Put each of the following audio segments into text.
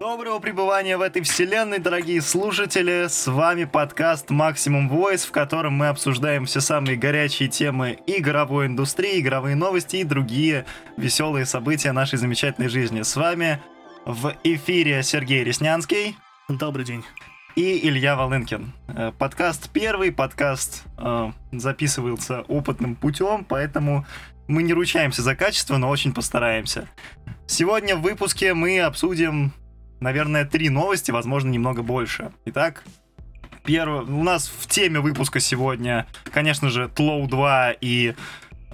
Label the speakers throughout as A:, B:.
A: Доброго пребывания в этой вселенной, дорогие слушатели! С вами подкаст Maximum Voice, в котором мы обсуждаем все самые горячие темы игровой индустрии, игровые новости и другие веселые события нашей замечательной жизни. С вами в эфире Сергей Реснянский.
B: Добрый день.
A: И Илья Волынкин. Э, подкаст первый, подкаст э, записывался опытным путем, поэтому мы не ручаемся за качество, но очень постараемся. Сегодня в выпуске мы обсудим, наверное, три новости, возможно, немного больше. Итак, первое, у нас в теме выпуска сегодня, конечно же, Тлоу 2 и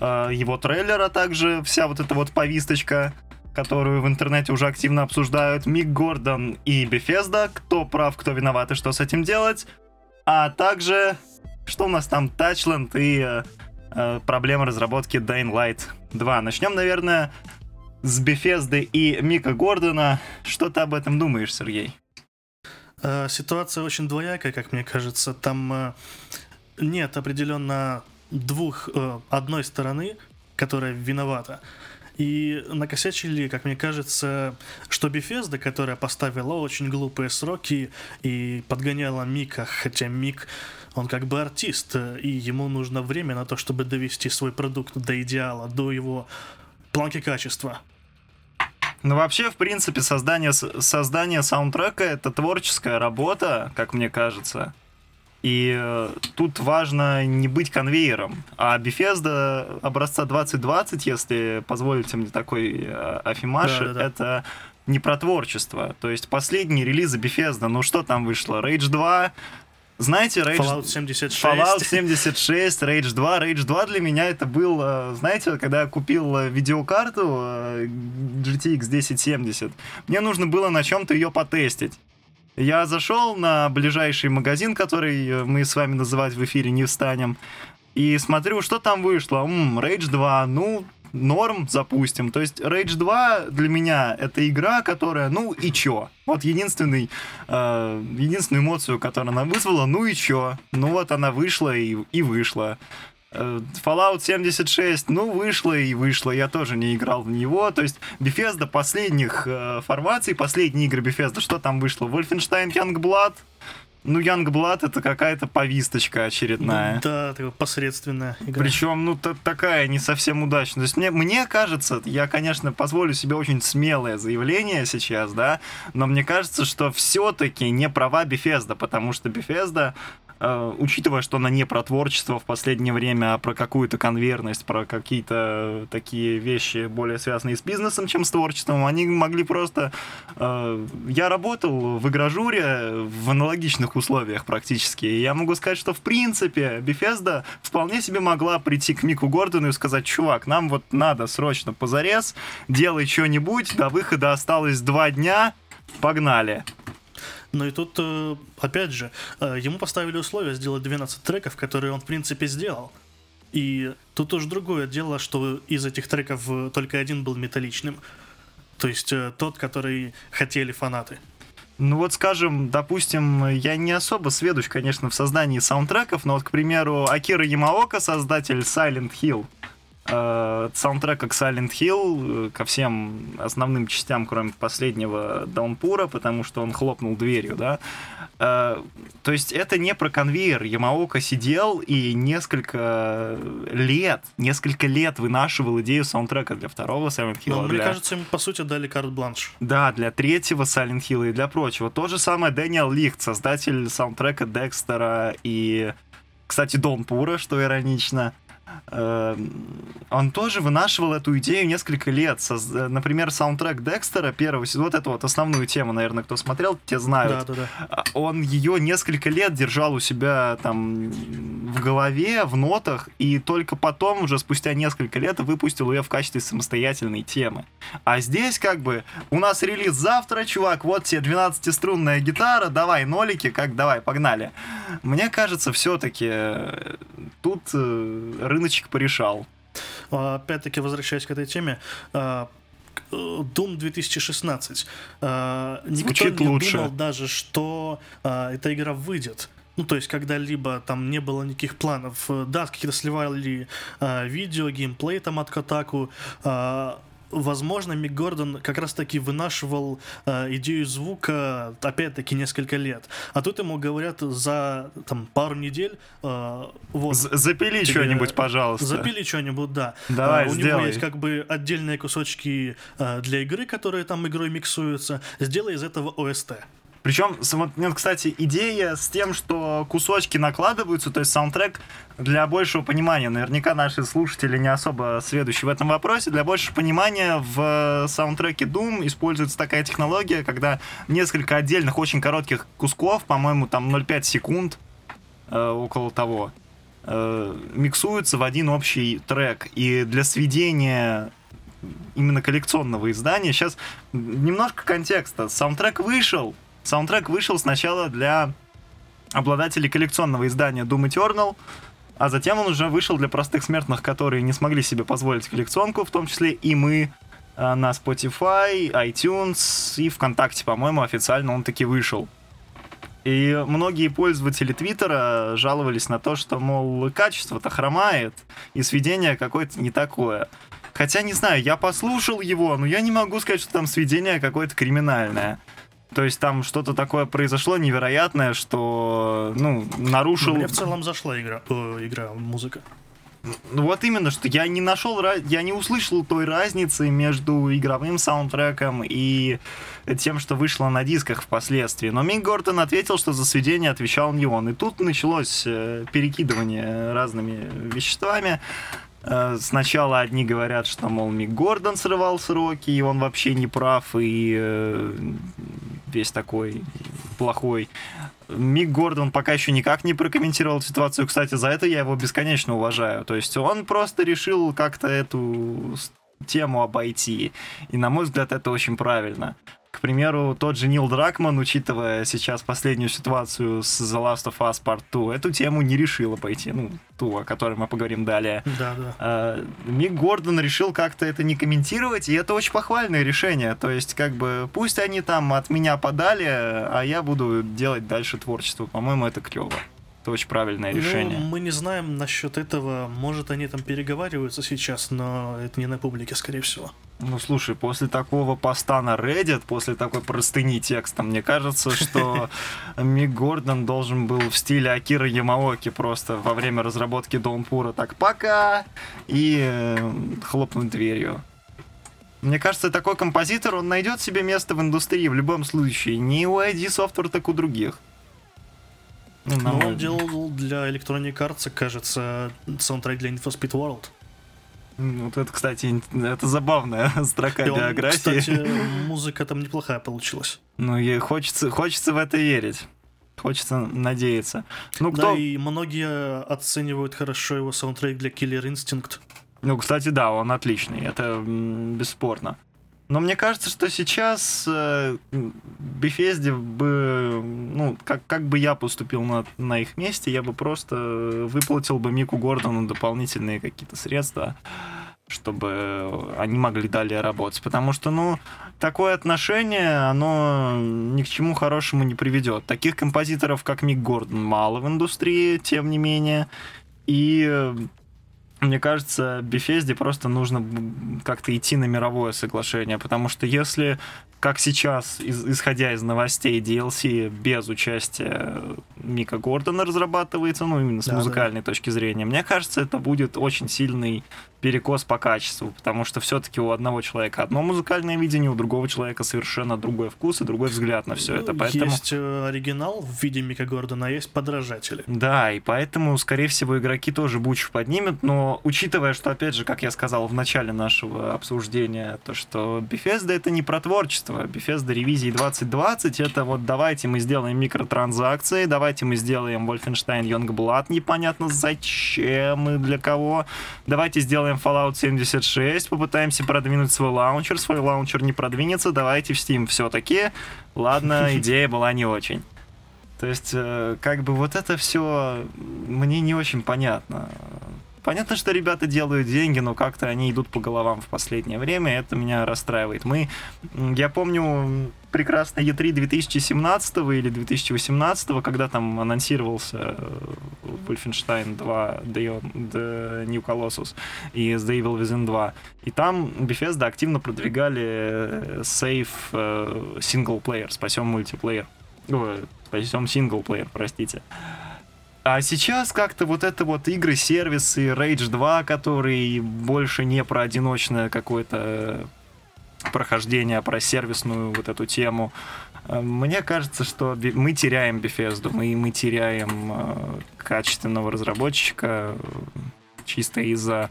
A: э, его трейлер, а также вся вот эта вот повисточка которую в интернете уже активно обсуждают Мик Гордон и Бефезда, кто прав, кто виноват и что с этим делать, а также что у нас там Touchland и э, э, проблема разработки Dying Light 2. Начнем, наверное, с Бефезды и Мика Гордона. Что ты об этом думаешь, Сергей?
B: Э, ситуация очень двоякая, как мне кажется. Там э, нет определенно двух э, одной стороны, которая виновата. И накосячили, как мне кажется, что Bethesda, которая поставила очень глупые сроки и подгоняла Мика, хотя Мик, он как бы артист, и ему нужно время на то, чтобы довести свой продукт до идеала, до его планки качества.
A: Ну, вообще, в принципе, создание, создание саундтрека — это творческая работа, как мне кажется. И э, тут важно не быть конвейером. А Bethesda образца 2020, если позволите мне такой э, афимаш, да, да, да. это не про творчество. То есть последние релизы Bethesda, ну что там вышло? Rage 2, знаете, Rage...
B: Fallout 76.
A: Fallout 76, Rage 2. Rage 2 для меня это был, э, знаете, когда я купил э, видеокарту э, GTX 1070, мне нужно было на чем-то ее потестить. Я зашел на ближайший магазин, который мы с вами называть в эфире не встанем, и смотрю, что там вышло. М-м, Rage 2, ну, норм запустим. То есть Rage 2 для меня это игра, которая, ну и чё? Вот единственный, э, единственную эмоцию, которую она вызвала, ну и чё? Ну вот она вышла и, и вышла. Э, Fallout 76, ну, вышло и вышло, я тоже не играл в него, то есть Bethesda последних э, формаций, последние игры Bethesda, что там вышло? Wolfenstein Youngblood, ну, Youngblood это какая-то повисточка очередная.
B: Ну, да, такая посредственная
A: игра. Причем, ну, такая не совсем удачная. То есть мне, мне кажется, я, конечно, позволю себе очень смелое заявление сейчас, да, но мне кажется, что все-таки не права Bethesda, потому что Э, учитывая, что она не про творчество в последнее время, а про какую-то конверность, про какие-то такие вещи более связанные с бизнесом, чем с творчеством, они могли просто... Э, я работал в игражуре в аналогичных условиях практически, и я могу сказать, что в принципе Bethesda вполне себе могла прийти к Мику Гордону и сказать, чувак, нам вот надо срочно позарез, делай что-нибудь, до выхода осталось два дня, погнали.
B: Но и тут, э, опять же, э, ему поставили условия сделать 12 треков, которые он, в принципе, сделал. И тут уже другое дело, что из этих треков э, только один был металличным. То есть тот, который хотели фанаты.
A: Ну вот, скажем, допустим, я не особо сведущ, конечно, в создании саундтреков, но вот, к примеру, Акира Ямаока, создатель Silent Hill, э, саундтрека к Silent Hill, э, ко всем основным частям, кроме последнего Даунпура, потому что он хлопнул дверью, да. Э, то есть это не про конвейер. Ямаока сидел и несколько лет, несколько лет вынашивал идею саундтрека для второго Silent Hill.
B: Но, для... Мне кажется, ему, по сути, дали карт-бланш.
A: Да, для третьего Silent Hill и для прочего. То же самое Дэниел Лихт, создатель саундтрека Декстера и, кстати, Донпура, что иронично. Эм, он тоже вынашивал эту идею несколько лет. Например, саундтрек Декстера первого сезона, вот эту вот основную тему, наверное, кто смотрел, те знают.
B: Да, да,
A: да. Он ее несколько лет держал у себя там в голове, в нотах, и только потом, уже спустя несколько лет, выпустил ее в качестве самостоятельной темы. А здесь как бы у нас релиз завтра, чувак, вот тебе 12-струнная гитара, давай нолики, как давай, погнали. Мне кажется, все-таки э, тут э, рыночек порешал.
B: А, опять-таки, возвращаясь к этой теме, а, Doom 2016. А, никто Звучит не лучше. думал даже, что эта игра выйдет. Ну, то есть, когда-либо там не было никаких планов. Да, какие-то сливали видео, геймплей там от Kotaku, возможно, Мик Гордон как раз-таки вынашивал э, идею звука, опять-таки, несколько лет. А тут ему говорят за там, пару недель... Э, вот,
A: запили что-нибудь, пожалуйста.
B: Запили что-нибудь, да.
A: Давай,
B: э, у
A: сделай.
B: него есть как бы отдельные кусочки э, для игры, которые там игрой миксуются. Сделай из этого ОСТ.
A: Причем, вот, кстати, идея с тем, что кусочки накладываются, то есть саундтрек для большего понимания, наверняка наши слушатели не особо сведущие в этом вопросе, для большего понимания в саундтреке Doom используется такая технология, когда несколько отдельных очень коротких кусков, по-моему, там 0,5 секунд, э, около того, э, миксуются в один общий трек. И для сведения именно коллекционного издания. Сейчас немножко контекста. Саундтрек вышел, Саундтрек вышел сначала для обладателей коллекционного издания Doom Eternal, а затем он уже вышел для простых смертных, которые не смогли себе позволить коллекционку, в том числе и мы э, на Spotify, iTunes и ВКонтакте, по-моему, официально он таки вышел. И многие пользователи Твиттера жаловались на то, что, мол, качество-то хромает, и сведение какое-то не такое. Хотя, не знаю, я послушал его, но я не могу сказать, что там сведение какое-то криминальное. То есть там что-то такое произошло невероятное, что, ну, нарушил...
B: Мне в целом зашла игра, э, игра музыка.
A: Ну вот именно, что я не нашел, я не услышал той разницы между игровым саундтреком и тем, что вышло на дисках впоследствии. Но Мик Гортон ответил, что за сведение отвечал не он. И тут началось э, перекидывание разными веществами. Э, сначала одни говорят, что, мол, Мик Гордон срывал сроки, и он вообще не прав, и э, весь такой плохой. Мик Гордон пока еще никак не прокомментировал ситуацию. Кстати, за это я его бесконечно уважаю. То есть он просто решил как-то эту тему обойти. И, на мой взгляд, это очень правильно. К примеру, тот же Нил Дракман, учитывая сейчас последнюю ситуацию с The Last of Us Part 2, эту тему не решила пойти, ну, ту, о которой мы поговорим далее.
B: Да, да.
A: А, Мик Гордон решил как-то это не комментировать, и это очень похвальное решение. То есть, как бы, пусть они там от меня подали, а я буду делать дальше творчество. По-моему, это клево. Это очень правильное ну, решение.
B: Ну, мы не знаем насчет этого. Может, они там переговариваются сейчас, но это не на публике, скорее всего.
A: Ну, слушай, после такого поста на Reddit, после такой простыни текста, мне кажется, что Мик Гордон должен был в стиле Акира Ямаоки просто во время разработки Домпура так «пока» и э, хлопнуть дверью. Мне кажется, такой композитор, он найдет себе место в индустрии в любом случае. Не у ID Software, так у других.
B: Ну, ну он делал для Electronic Arts, кажется, саундтрек для Need for Speed World.
A: Вот это, кстати, это забавная строка
B: и он,
A: биографии.
B: Кстати, музыка там неплохая получилась.
A: Ну, и хочется, хочется в это верить. Хочется надеяться. Ну,
B: кто... Да, и многие оценивают хорошо его саундтрек для Killer Instinct.
A: Ну, кстати, да, он отличный, это бесспорно. Но мне кажется, что сейчас э, Bethesda бы, ну, как, как бы я поступил на, на их месте, я бы просто выплатил бы Мику Гордону дополнительные какие-то средства, чтобы они могли далее работать. Потому что, ну, такое отношение, оно ни к чему хорошему не приведет. Таких композиторов, как Мик Гордон, мало в индустрии, тем не менее. И мне кажется, Bethesda просто нужно как-то идти на мировое соглашение, потому что если как сейчас, из, исходя из новостей, DLC без участия Мика Гордона разрабатывается, ну, именно с да, музыкальной да. точки зрения, мне кажется, это будет очень сильный перекос по качеству, потому что все-таки у одного человека одно музыкальное видение, у другого человека совершенно другой вкус и другой взгляд на все ну, это. Поэтому...
B: Есть э, оригинал в виде Мика Гордона, а есть подражатели.
A: Да, и поэтому, скорее всего, игроки тоже бучу поднимут, но учитывая, что, опять же, как я сказал в начале нашего обсуждения, то, что Bethesda это не про творчество, Bethesda ревизии 2020, это вот давайте мы сделаем микротранзакции, давайте мы сделаем Wolfenstein Youngblood, непонятно зачем и для кого, давайте сделаем Fallout 76, попытаемся продвинуть свой лаунчер, свой лаунчер не продвинется, давайте в Steam все-таки. Ладно, идея была не очень. То есть, э, как бы вот это все мне не очень понятно понятно, что ребята делают деньги, но как-то они идут по головам в последнее время, и это меня расстраивает. Мы, я помню, прекрасно E3 2017 или 2018, когда там анонсировался э, Wolfenstein 2 The, The New Colossus и The Evil Within 2. И там Bethesda активно продвигали сейф синглплеер, спасем мультиплеер. Спасем синглплеер, простите. А сейчас как-то вот это вот игры-сервисы, Rage 2, который больше не про одиночное какое-то прохождение, а про сервисную вот эту тему. Э, мне кажется, что мы теряем Bethesda, мы, мы теряем э, качественного разработчика э, чисто из-за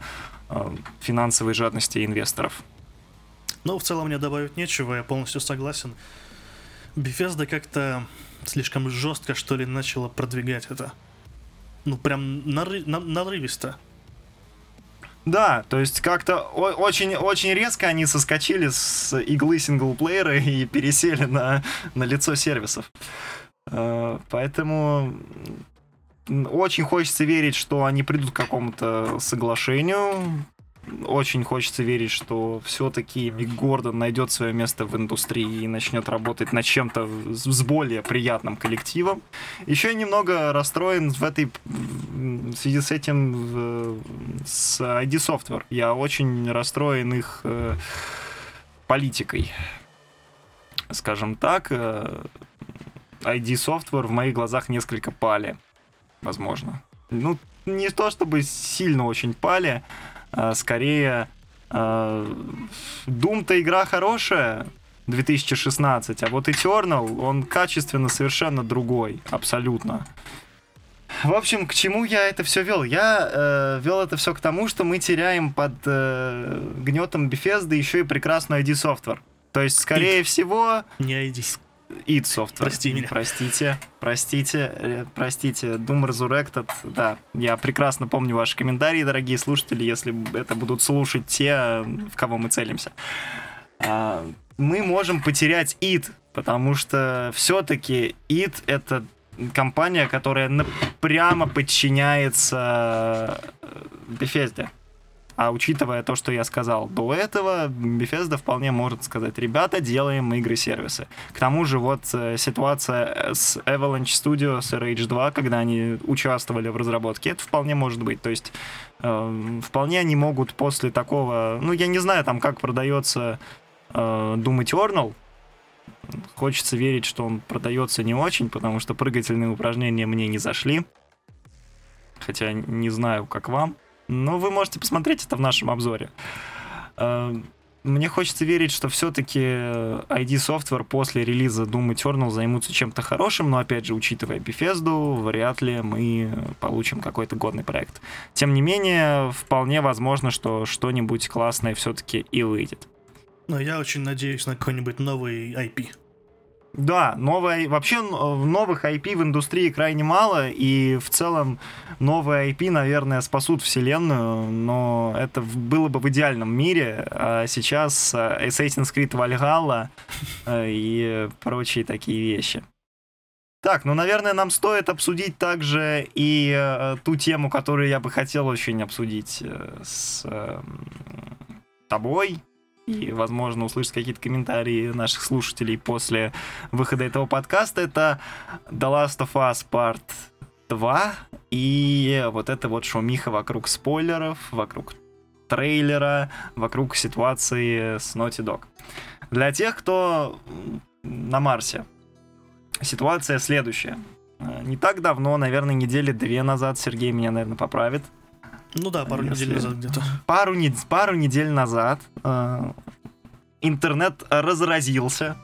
A: финансовой жадности инвесторов.
B: Ну, в целом мне добавить нечего, я полностью согласен. Bethesda как-то слишком жестко, что ли, начала продвигать это ну, прям нары- на- нарывисто.
A: Да, то есть как-то очень, очень резко они соскочили с иглы синглплеера и пересели на, на лицо сервисов. Э, поэтому очень хочется верить, что они придут к какому-то соглашению, очень хочется верить, что все-таки Мик Гордон найдет свое место в индустрии и начнет работать над чем-то с более приятным коллективом. Еще немного расстроен в этой в связи с этим с ID Software. Я очень расстроен их э, политикой. Скажем так, э, ID Software в моих глазах несколько пали, возможно. Ну, не то чтобы сильно очень пали, скорее а, Doom-то игра хорошая, 2016, а вот Eternal, он качественно совершенно другой, абсолютно. В общем, к чему я это все вел? Я э, вел это все к тому, что мы теряем под э, гнетом Bethesda еще и прекрасную ID Software. То есть, скорее
B: It.
A: всего...
B: Не ID
A: id Software.
B: Прости меня.
A: Простите, простите, э, простите. Doom Resurrected, да. Я прекрасно помню ваши комментарии, дорогие слушатели, если это будут слушать те, в кого мы целимся. А, мы можем потерять id, потому что все-таки id это компания, которая прямо подчиняется э, Bethesda. А учитывая то, что я сказал до этого, Bethesda вполне может сказать, ребята, делаем игры-сервисы. К тому же вот э, ситуация с Avalanche Studio, с RH2, когда они участвовали в разработке, это вполне может быть. То есть э, вполне они могут после такого... Ну, я не знаю, там, как продается э, Doom Eternal, Хочется верить, что он продается не очень, потому что прыгательные упражнения мне не зашли. Хотя не знаю, как вам. Но вы можете посмотреть это в нашем обзоре. Э, мне хочется верить, что все-таки ID Software после релиза Doom Eternal займутся чем-то хорошим, но опять же, учитывая Bethesda, вряд ли мы получим какой-то годный проект. Тем не менее, вполне возможно, что что-нибудь классное все-таки и выйдет.
B: Но я очень надеюсь на какой-нибудь новый IP.
A: Да, новое, вообще новых IP в индустрии крайне мало, и в целом новые IP, наверное, спасут вселенную, но это было бы в идеальном мире, а сейчас э, Assassin's Creed Valhalla э, и прочие такие вещи. Так, ну, наверное, нам стоит обсудить также и э, ту тему, которую я бы хотел очень обсудить э, с э, тобой, и, возможно, услышать какие-то комментарии наших слушателей после выхода этого подкаста, это The Last of Us Part 2 и вот это вот шумиха вокруг спойлеров, вокруг трейлера, вокруг ситуации с Naughty Dog. Для тех, кто на Марсе, ситуация следующая. Не так давно, наверное, недели две назад, Сергей меня, наверное, поправит,
B: ну да, пару Если... недель назад где-то.
A: Пару, не... пару недель назад э, интернет разразился.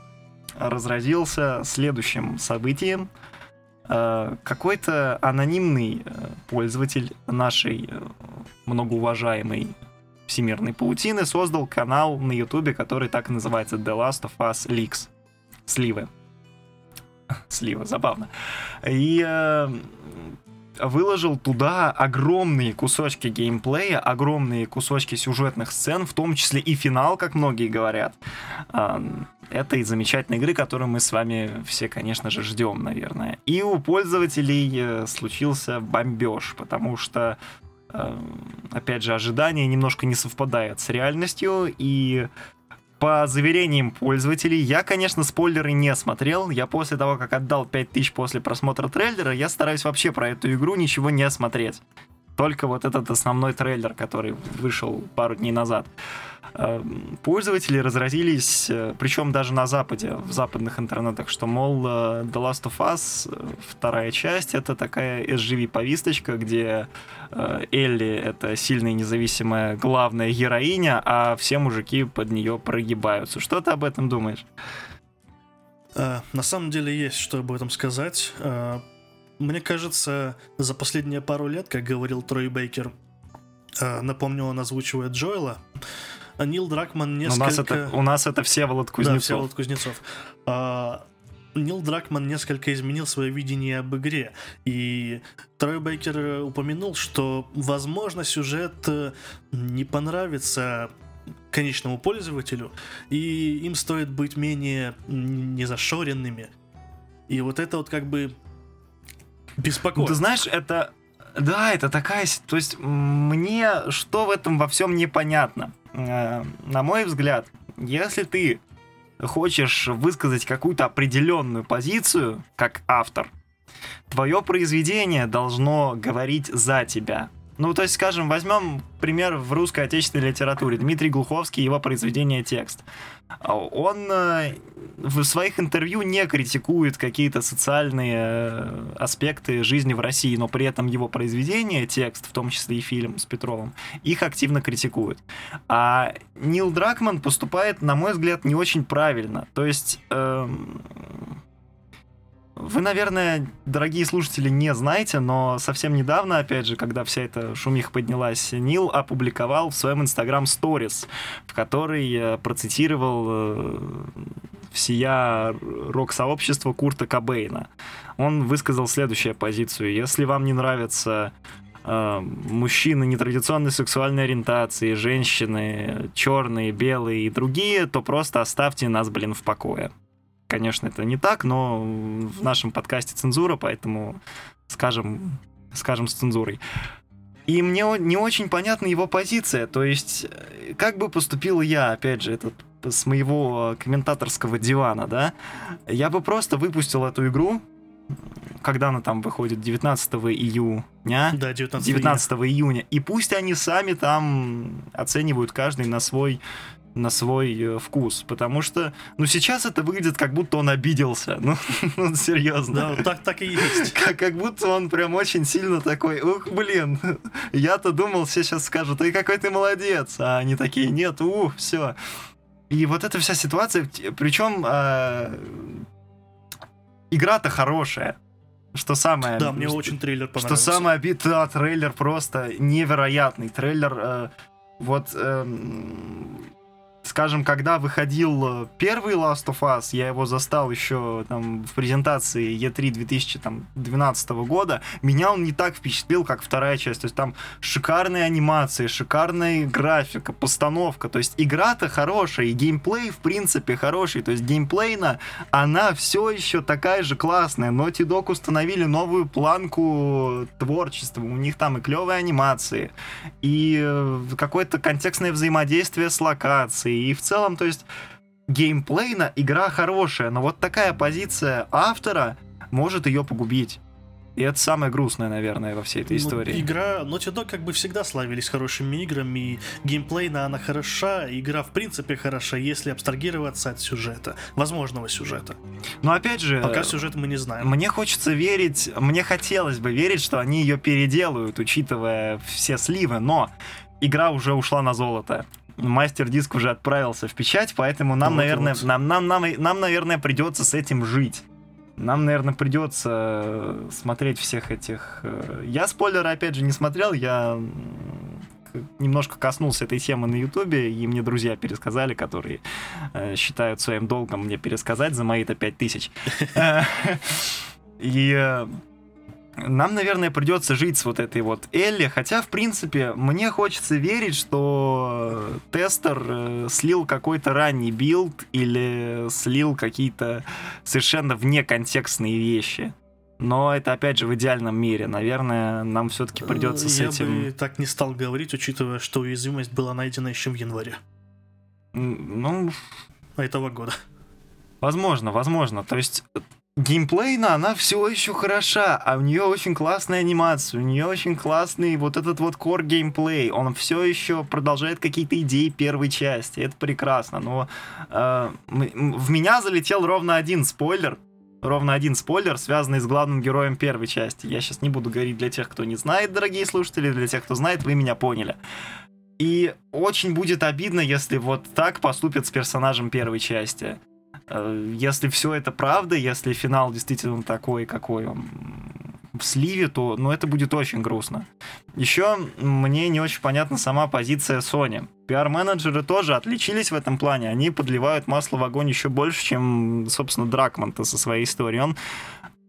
A: Разразился следующим событием. Э, какой-то анонимный э, пользователь нашей э, многоуважаемой всемирной паутины создал канал на ютубе, который так и называется The Last of Us Leaks. Сливы. Слива, забавно. И э, выложил туда огромные кусочки геймплея, огромные кусочки сюжетных сцен, в том числе и финал, как многие говорят. Этой замечательной игры, которую мы с вами все, конечно же, ждем, наверное. И у пользователей э, случился бомбеж, потому что опять же, ожидания немножко не совпадают с реальностью, и по заверениям пользователей, я, конечно, спойлеры не смотрел. Я после того, как отдал 5000 после просмотра трейлера, я стараюсь вообще про эту игру ничего не смотреть. Только вот этот основной трейлер, который вышел пару дней назад. Эм, пользователи разразились, э, причем даже на Западе, в западных интернетах, что, мол, э, The Last of Us, э, вторая часть, это такая SGV-повисточка, где Элли — это сильная независимая главная героиня, а все мужики под нее прогибаются. Что ты об этом думаешь?
B: На самом деле есть что об этом сказать. Мне кажется, за последние пару лет, как говорил Трой Бейкер, напомню, он озвучивает Джоэла, Нил Дракман несколько...
A: У нас это, у нас это Всеволод Кузнецов.
B: Да, Всеволод Кузнецов. А, Нил Дракман несколько изменил свое видение об игре. И Трой Бейкер упомянул, что, возможно, сюжет э, не понравится конечному пользователю, и им стоит быть менее незашоренными. И вот это вот как бы беспокоит.
A: Ты знаешь, это... Да, это такая... То есть мне что в этом во всем непонятно. Э, на мой взгляд, если ты хочешь высказать какую-то определенную позицию, как автор, твое произведение должно говорить за тебя. Ну, то есть, скажем, возьмем пример в русской отечественной литературе. Дмитрий Глуховский, его произведение «Текст». Он э, в своих интервью не критикует какие-то социальные э, аспекты жизни в России, но при этом его произведение, текст, в том числе и фильм с Петровым, их активно критикует. А Нил Дракман поступает, на мой взгляд, не очень правильно. То есть... Эм вы, наверное, дорогие слушатели, не знаете, но совсем недавно, опять же, когда вся эта шумиха поднялась, Нил опубликовал в своем Instagram Stories, в которой э, процитировал э, всея рок-сообщества Курта Кобейна. Он высказал следующую позицию. Если вам не нравятся э, мужчины нетрадиционной сексуальной ориентации, женщины, черные, белые и другие, то просто оставьте нас, блин, в покое. Конечно, это не так, но в нашем подкасте цензура, поэтому скажем, скажем с цензурой. И мне не очень понятна его позиция. То есть, э, как бы поступил я, опять же, этот с моего комментаторского дивана, да, я бы просто выпустил эту игру, когда она там выходит, 19 июня.
B: Да, 19,
A: 19 июня. И пусть они сами там оценивают каждый на свой на свой э, вкус, потому что, ну, сейчас это выглядит, как будто он обиделся, ну, ну серьезно.
B: Да, так, так и есть.
A: Как, как будто он прям очень сильно такой, ух, блин, я-то думал, все сейчас скажут, ты какой ты молодец, а они такие, нет, ух, все. И вот эта вся ситуация, причем э, а, игра-то хорошая, что самое...
B: Да, мне очень трейлер понравился.
A: Что самое обидное, да, трейлер просто невероятный. Трейлер, э, вот... Э, скажем, когда выходил э, первый Last of Us, я его застал еще там в презентации E3 2012 года, меня он не так впечатлил, как вторая часть. То есть там шикарные анимации, шикарная графика, постановка. То есть игра-то хорошая, и геймплей, в принципе, хороший. То есть геймплейна, она все еще такая же классная. Naughty Dog установили новую планку творчества. У них там и клевые анимации, и э, какое-то контекстное взаимодействие с локацией, и в целом, то есть, геймплейно игра хорошая, но вот такая позиция автора может ее погубить. И это самое грустное, наверное, во всей этой ну, истории.
B: Игра Naughty Dog как бы всегда славились хорошими играми, и геймплейно она хороша, игра в принципе хороша, если абстрагироваться от сюжета, возможного сюжета.
A: Но опять же...
B: Пока сюжет мы не знаем.
A: Мне хочется верить, мне хотелось бы верить, что они ее переделают, учитывая все сливы, но игра уже ушла на золото мастер-диск уже отправился в печать, поэтому нам, вот, наверное, вот. Нам, нам, нам, нам, наверное, придется с этим жить. Нам, наверное, придется э, смотреть всех этих... Э, я спойлеры, опять же, не смотрел, я немножко коснулся этой темы на Ютубе, и мне друзья пересказали, которые э, считают своим долгом мне пересказать за мои-то 5000. И нам, наверное, придется жить с вот этой вот Элли, хотя, в принципе, мне хочется верить, что тестер э, слил какой-то ранний build или слил какие-то совершенно вне контекстные вещи. Но это, опять же, в идеальном мире. Наверное, нам все-таки придется с
B: Я
A: этим...
B: бы так не стал говорить, учитывая, что уязвимость была найдена еще в январе
A: Ну,
B: этого года.
A: возможно, возможно. То есть геймплейно она все еще хороша, а у нее очень классная анимация, у нее очень классный вот этот вот core геймплей, он все еще продолжает какие-то идеи первой части, это прекрасно, но э, в меня залетел ровно один спойлер, ровно один спойлер, связанный с главным героем первой части. Я сейчас не буду говорить для тех, кто не знает, дорогие слушатели, для тех, кто знает, вы меня поняли. И очень будет обидно, если вот так поступят с персонажем первой части. Э, Если все это правда, если финал действительно такой, какой он в сливе, то ну, это будет очень грустно. Еще мне не очень понятна сама позиция Sony. Пиар-менеджеры тоже отличились в этом плане. Они подливают масло в огонь еще больше, чем, собственно, Дракман-то со своей историей. Он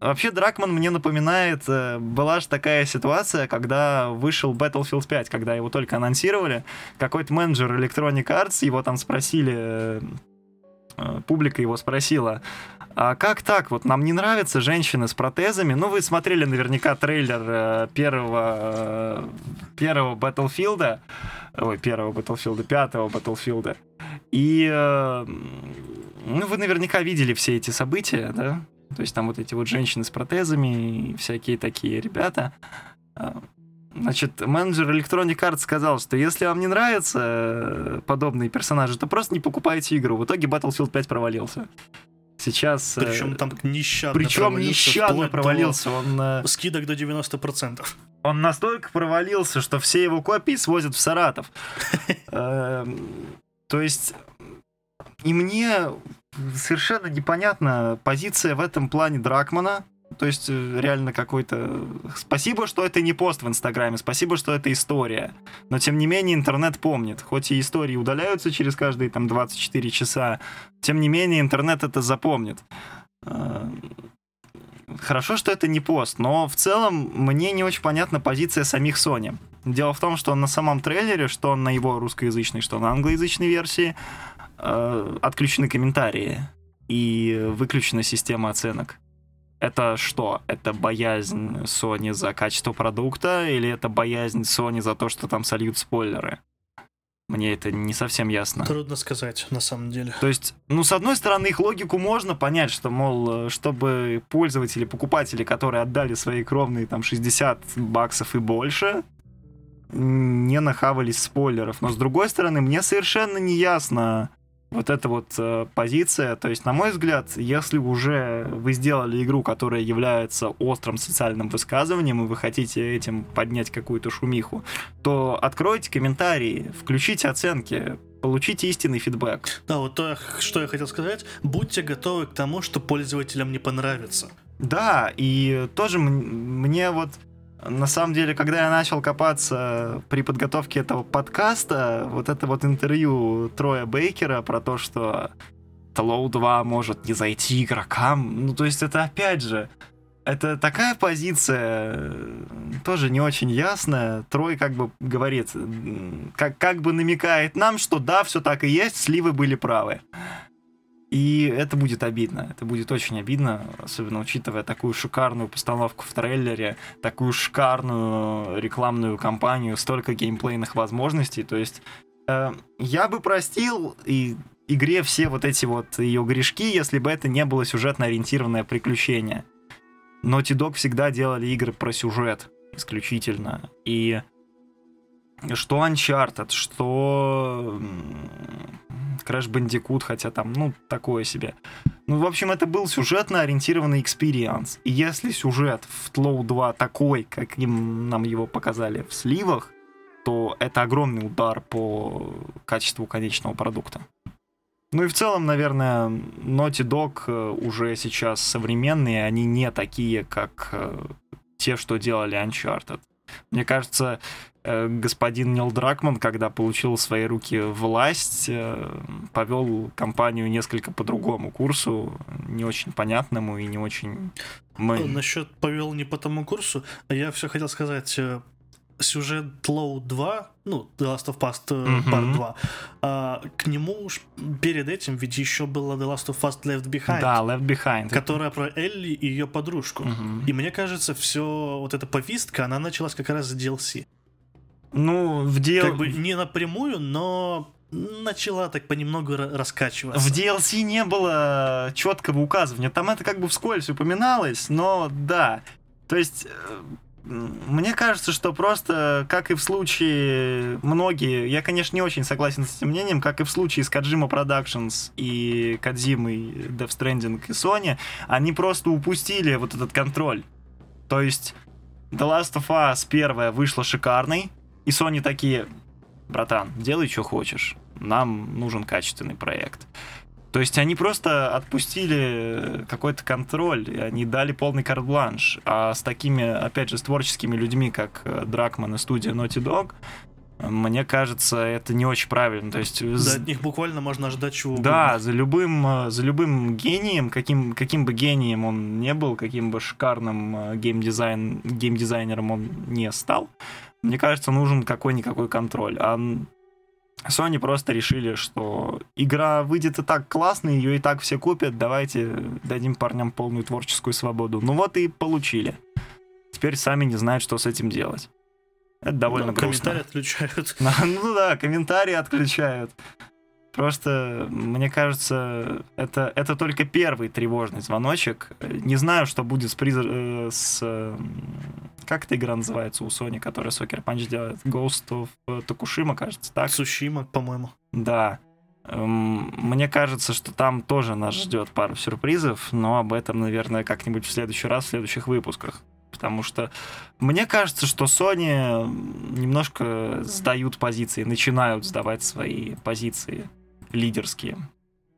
A: Вообще, Дракман мне напоминает, э, была же такая ситуация, когда вышел Battlefield 5, когда его только анонсировали, какой-то менеджер Electronic Arts, его там спросили, э, публика его спросила, а как так, вот нам не нравятся женщины с протезами, ну вы смотрели наверняка трейлер э, первого, э, первого Battlefield, ой, первого Battlefield, пятого Battlefield, и э, ну, вы наверняка видели все эти события, да? То есть там вот эти вот женщины с протезами и всякие такие ребята. Значит, менеджер Electronic Arts сказал, что если вам не нравятся э, подобные персонажи, то просто не покупайте игру. В итоге Battlefield 5 провалился. Сейчас... э,
B: Причем там нещадно
A: причем
B: провалился,
A: нещадно
B: вплоть до
A: провалился. Он, э,
B: Скидок до 90%.
A: он настолько провалился, что все его копии свозят в Саратов. Эм, То есть, и мне совершенно непонятна позиция в этом плане Дракмана. То есть, э, реально какой-то... Спасибо, что это не пост в Инстаграме, спасибо, что это история. Но, тем не менее, интернет помнит. Хоть и истории удаляются через каждые там 24 часа, тем не менее, интернет это запомнит. Э, Хорошо, что это не пост, но в целом мне не очень понятна позиция самих Sony. Дело в том, что на самом трейлере, что на его русскоязычной, что на англоязычной версии, э, отключены комментарии и выключена система оценок. Это что? Это боязнь Sony за качество продукта или это боязнь Sony за то, что там сольют спойлеры? Мне это не совсем ясно.
B: Трудно сказать, на самом деле.
A: То есть, ну, с одной стороны, их логику можно понять, что, мол, чтобы пользователи, покупатели, которые отдали свои кровные там 60 баксов и больше, не нахавались спойлеров. Но с другой стороны, мне совершенно не ясно вот эта вот э, позиция. То есть, на мой взгляд, если уже вы сделали игру, которая является острым социальным высказыванием, и вы хотите этим поднять какую-то шумиху, то откройте комментарии, включите оценки, получите истинный фидбэк.
B: Да, вот то, что я хотел сказать. Будьте готовы к тому, что пользователям не понравится.
A: Да, и тоже мне вот на самом деле, когда я начал копаться при подготовке этого подкаста, вот это вот интервью Троя Бейкера про то, что Тлоу 2 может не зайти игрокам, ну то есть это опять же, это такая позиция, тоже не очень ясная. Трой как бы говорит, как, как бы намекает нам, что да, все так и есть, сливы были правы. И это будет обидно. Это будет очень обидно, особенно учитывая такую шикарную постановку в трейлере, такую шикарную рекламную кампанию, столько геймплейных возможностей. То есть э, я бы простил и игре все вот эти вот ее грешки, если бы это не было сюжетно ориентированное приключение. Naughty Dog всегда делали игры про сюжет исключительно. И что Uncharted, что Crash Bandicoot, хотя там, ну, такое себе. Ну, в общем, это был сюжетно ориентированный experience. И если сюжет в TLOU 2 такой, каким нам его показали в сливах, то это огромный удар по качеству конечного продукта. Ну и в целом, наверное, Naughty Dog э, уже сейчас современные, они не такие, как э, те, что делали Uncharted. Мне кажется, господин Нил Дракман, когда получил в свои руки власть, э, повел компанию несколько по другому курсу, не очень понятному и не очень... Мы...
B: Насчет повел не по тому курсу, я все хотел сказать. э, сюжет Low 2, ну, The Last of Us э,
A: Мгм.
B: Part 2, а, к нему перед этим ведь еще было The Last of Us Left Behind,
A: Да, Left Behind.
B: которая про Элли и ее подружку.
A: Мгм.
B: И мне кажется, все вот эта повестка, она началась как раз с DLC.
A: Ну, в DL...
B: Как бы не напрямую, но начала так понемногу ра- раскачиваться.
A: В DLC не было четкого указывания. Там это как бы вскользь упоминалось, но да. То есть, э, мне кажется, что просто, как и в случае многие, я, конечно, не очень согласен с этим мнением, как и в случае с Kojima Productions и Кадзимой, Death Stranding и Sony, они просто упустили вот этот контроль. То есть, The Last of Us первая вышла шикарной, и Sony такие, братан, делай, что хочешь. Нам нужен качественный проект. То есть они просто отпустили какой-то контроль, они дали полный карт-бланш. А с такими, опять же, с творческими людьми, как э, Дракман и студия Naughty Dog, э, мне кажется, это не очень правильно. То есть
B: Да,
A: з-
B: от них буквально можно ждать чего
A: да,
B: угодно.
A: за любым, э, за любым гением, каким, каким бы гением он не был, каким бы шикарным э, геймдизайн, геймдизайнером он не стал, мне кажется, нужен какой-никакой контроль. А Sony просто решили, что игра выйдет и так классно, ее и так все купят, давайте дадим парням полную творческую свободу. Ну вот и получили. Теперь сами не знают, что с этим делать. Это довольно
B: Ну,
A: грустно.
B: комментарии отключают.
A: Ну да, комментарии отключают. Просто, мне кажется, это, это только первый тревожный звоночек. Не знаю, что будет с, призр... э, с... э, Как эта игра называется у Sony, которая Сокер Панч делает? Ghost of э, Tokishima, кажется, так?
B: Сушима, по-моему.
A: Да. Эм, Мне кажется, что там тоже нас ждет пару сюрпризов, но об этом, наверное, как-нибудь в следующий раз, в следующих выпусках. Потому что мне кажется, что Sony немножко сдают позиции, начинают сдавать свои позиции лидерские.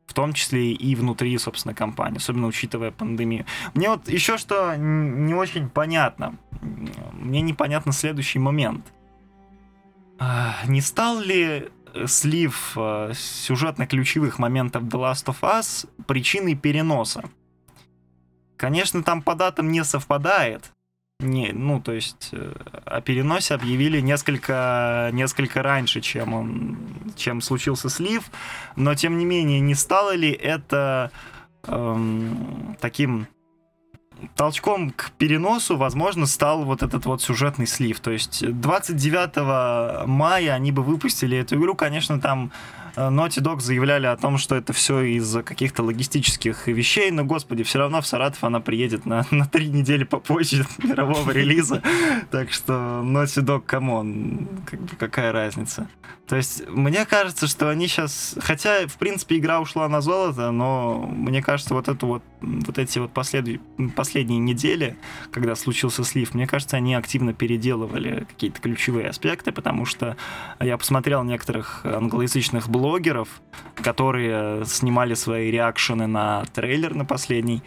A: В том числе и внутри, собственно, компании, особенно учитывая пандемию. Мне вот еще что не очень понятно. Мне непонятно следующий момент. А, Не стал ли э, слив э, сюжетно-ключевых моментов The Last of Us причиной переноса? Конечно, там по датам не совпадает. Не, ну, то есть э, о переносе объявили несколько, несколько раньше, чем, он, чем случился слив, но тем не менее, не стало ли это эм, таким толчком к переносу, возможно, стал вот этот вот сюжетный слив. То есть 29 мая они бы выпустили эту игру, конечно, там Naughty Dog заявляли о том, что это все из-за каких-то логистических вещей, но, господи, все равно в Саратов она приедет на, на три недели попозже мирового релиза, так что Naughty Dog, come on, как бы какая разница. То есть, мне кажется, что они сейчас... Хотя, в принципе, игра ушла на золото, но мне кажется, вот эту вот, вот эти вот последующие, последние недели, когда случился слив, мне кажется, они активно переделывали какие-то ключевые аспекты, потому что я посмотрел некоторых англоязычных блогеров, которые снимали свои реакшены на трейлер на последний.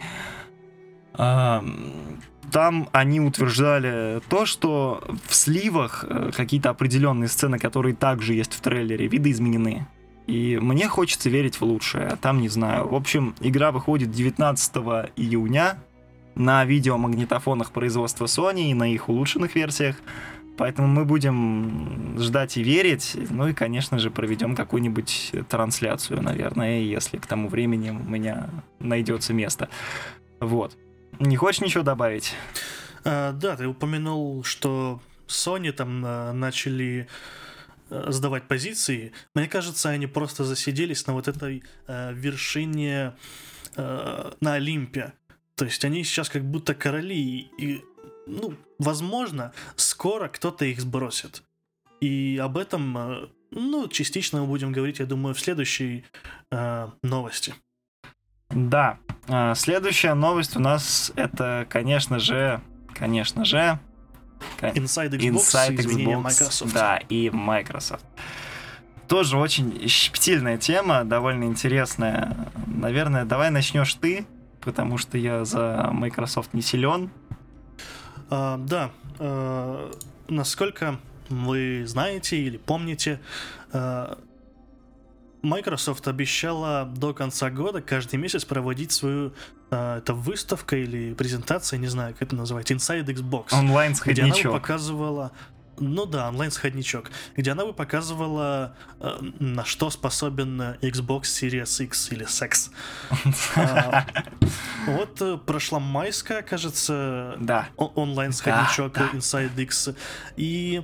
A: Там они утверждали то, что в сливах э, какие-то определенные сцены, которые также есть в трейлере, видоизменены. И мне хочется верить в лучшее, а там не знаю. В общем, игра выходит 19 июня на видеомагнитофонах производства Sony и на их улучшенных версиях. Поэтому мы будем ждать и верить. Ну и, конечно же, проведем какую-нибудь трансляцию, наверное, если к тому времени у меня найдется место. Вот. Не хочешь ничего добавить?
B: А, да, ты упомянул, что Sony там а, начали а, сдавать позиции. Мне кажется, они просто засиделись на вот этой а, вершине а, на Олимпе. То есть они сейчас как будто короли, и, ну, возможно, скоро кто-то их сбросит. И об этом, а, ну, частично мы будем говорить, я думаю, в следующей а, новости.
A: Да. А, Следующая новость у нас это, конечно же, конечно же,
B: Inside Xbox,
A: Inside Xbox,
B: Microsoft.
A: да, и Microsoft. Тоже очень щепетильная тема, довольно интересная. Наверное, давай начнешь ты, потому что я за Microsoft не силен.
B: А, да, а, насколько вы знаете или помните, а, Microsoft обещала до конца года каждый месяц проводить свою а, это выставка или презентация, не знаю, как это называется, Inside Xbox.
A: Онлайн
B: где она
A: сходничок.
B: показывала ну да, онлайн-сходничок, где она бы показывала, э, на что способен Xbox Series X или Sex. А, вот э, прошла майская, кажется, онлайн-сходничок. Inside X, и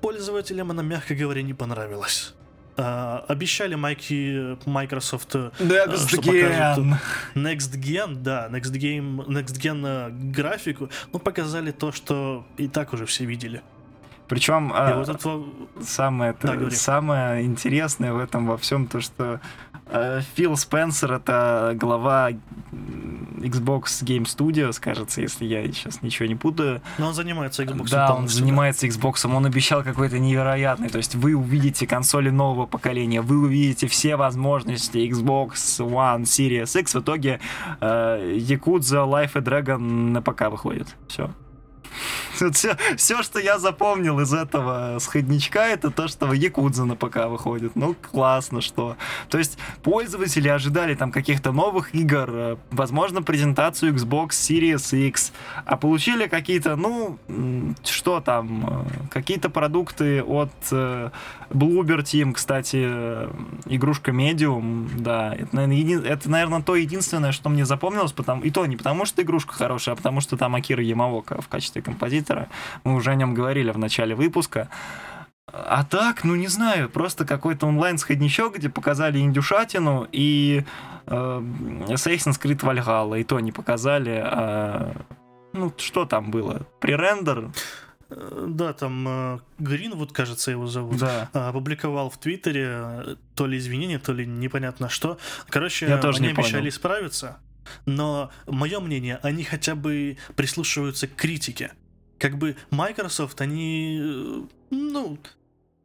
B: пользователям она, мягко говоря, не понравилась. А, обещали майки Microsoft, э,
A: Next
B: что покажут
A: Gen.
B: Next Gen, да, Next Game, Next Gen э, графику, ну, показали то, что и так уже все видели.
A: Причем а,
B: вот это
A: самое,
B: Да, говори.
A: самое интересное в этом во всем то, что э, Фил Спенсер это глава Xbox Game Studios, кажется, если я сейчас ничего не путаю.
B: Но он занимается Xbox
A: да, он занимается Xbox, он обещал какой-то невероятный. То есть вы увидите консоли нового поколения, вы увидите все возможности Xbox One, Series X. В итоге э, Yakuza, Life и Dragon на ПК выходит. Все. Все, все, что я запомнил из этого сходничка, это то, что Якудза на ПК выходит. Ну, классно, что. То есть пользователи ожидали там каких-то новых игр, э, возможно, презентацию Xbox Series X, а получили какие-то, ну, что там, э, какие-то продукты от э, Bloober Team, кстати, э, игрушка Medium, да, это, наверное, это, наверное, то единственное, что мне запомнилось, потому... и то не потому, что игрушка хорошая, а потому что там Акира Ямаока в качестве композитора. Мы уже о нем говорили в начале выпуска. А так, ну не знаю, просто какой-то онлайн-сходничок, где показали индюшатину и э, Assassin's Creed Valhalla, и то не показали. а, ну, что там было? Пререндер?
B: Э, Да, там э, Гринвуд, кажется, его зовут.
A: Да.
B: а, Опубликовал в Твиттере э, то ли извинения, то ли непонятно что. Короче,
A: Я тоже
B: они
A: не понял.
B: обещали исправиться, но мое мнение, они хотя бы прислушиваются к критике. Как бы Microsoft, они, э, ну,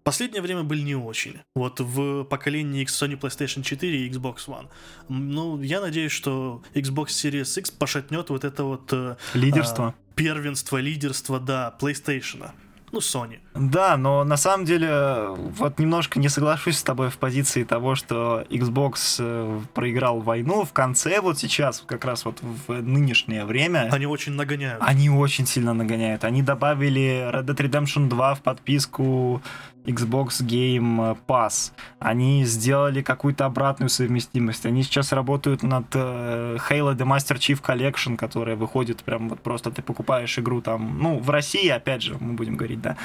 B: последнее время были не очень. Вот в поколении Sony PlayStation 4 и Xbox One. Ну, я надеюсь, что Xbox Series X пошатнет вот это вот э,
A: Лидерство.
B: а, первенство, лидерство, да, PlayStation. Ну, Sony.
A: Да, но на самом деле вот немножко не соглашусь с тобой в позиции того, что Xbox э, проиграл войну. В конце, вот сейчас, как раз вот в нынешнее время,
B: Они очень нагоняют.
A: они очень сильно нагоняют. Они добавили Red Dead Redemption 2 в подписку Xbox Game Pass. Они сделали какую-то обратную совместимость. Они сейчас работают над э, Halo The Master Chief Collection, которая выходит прям вот просто ты покупаешь игру там, ну, в России, опять же, мы будем говорить, да,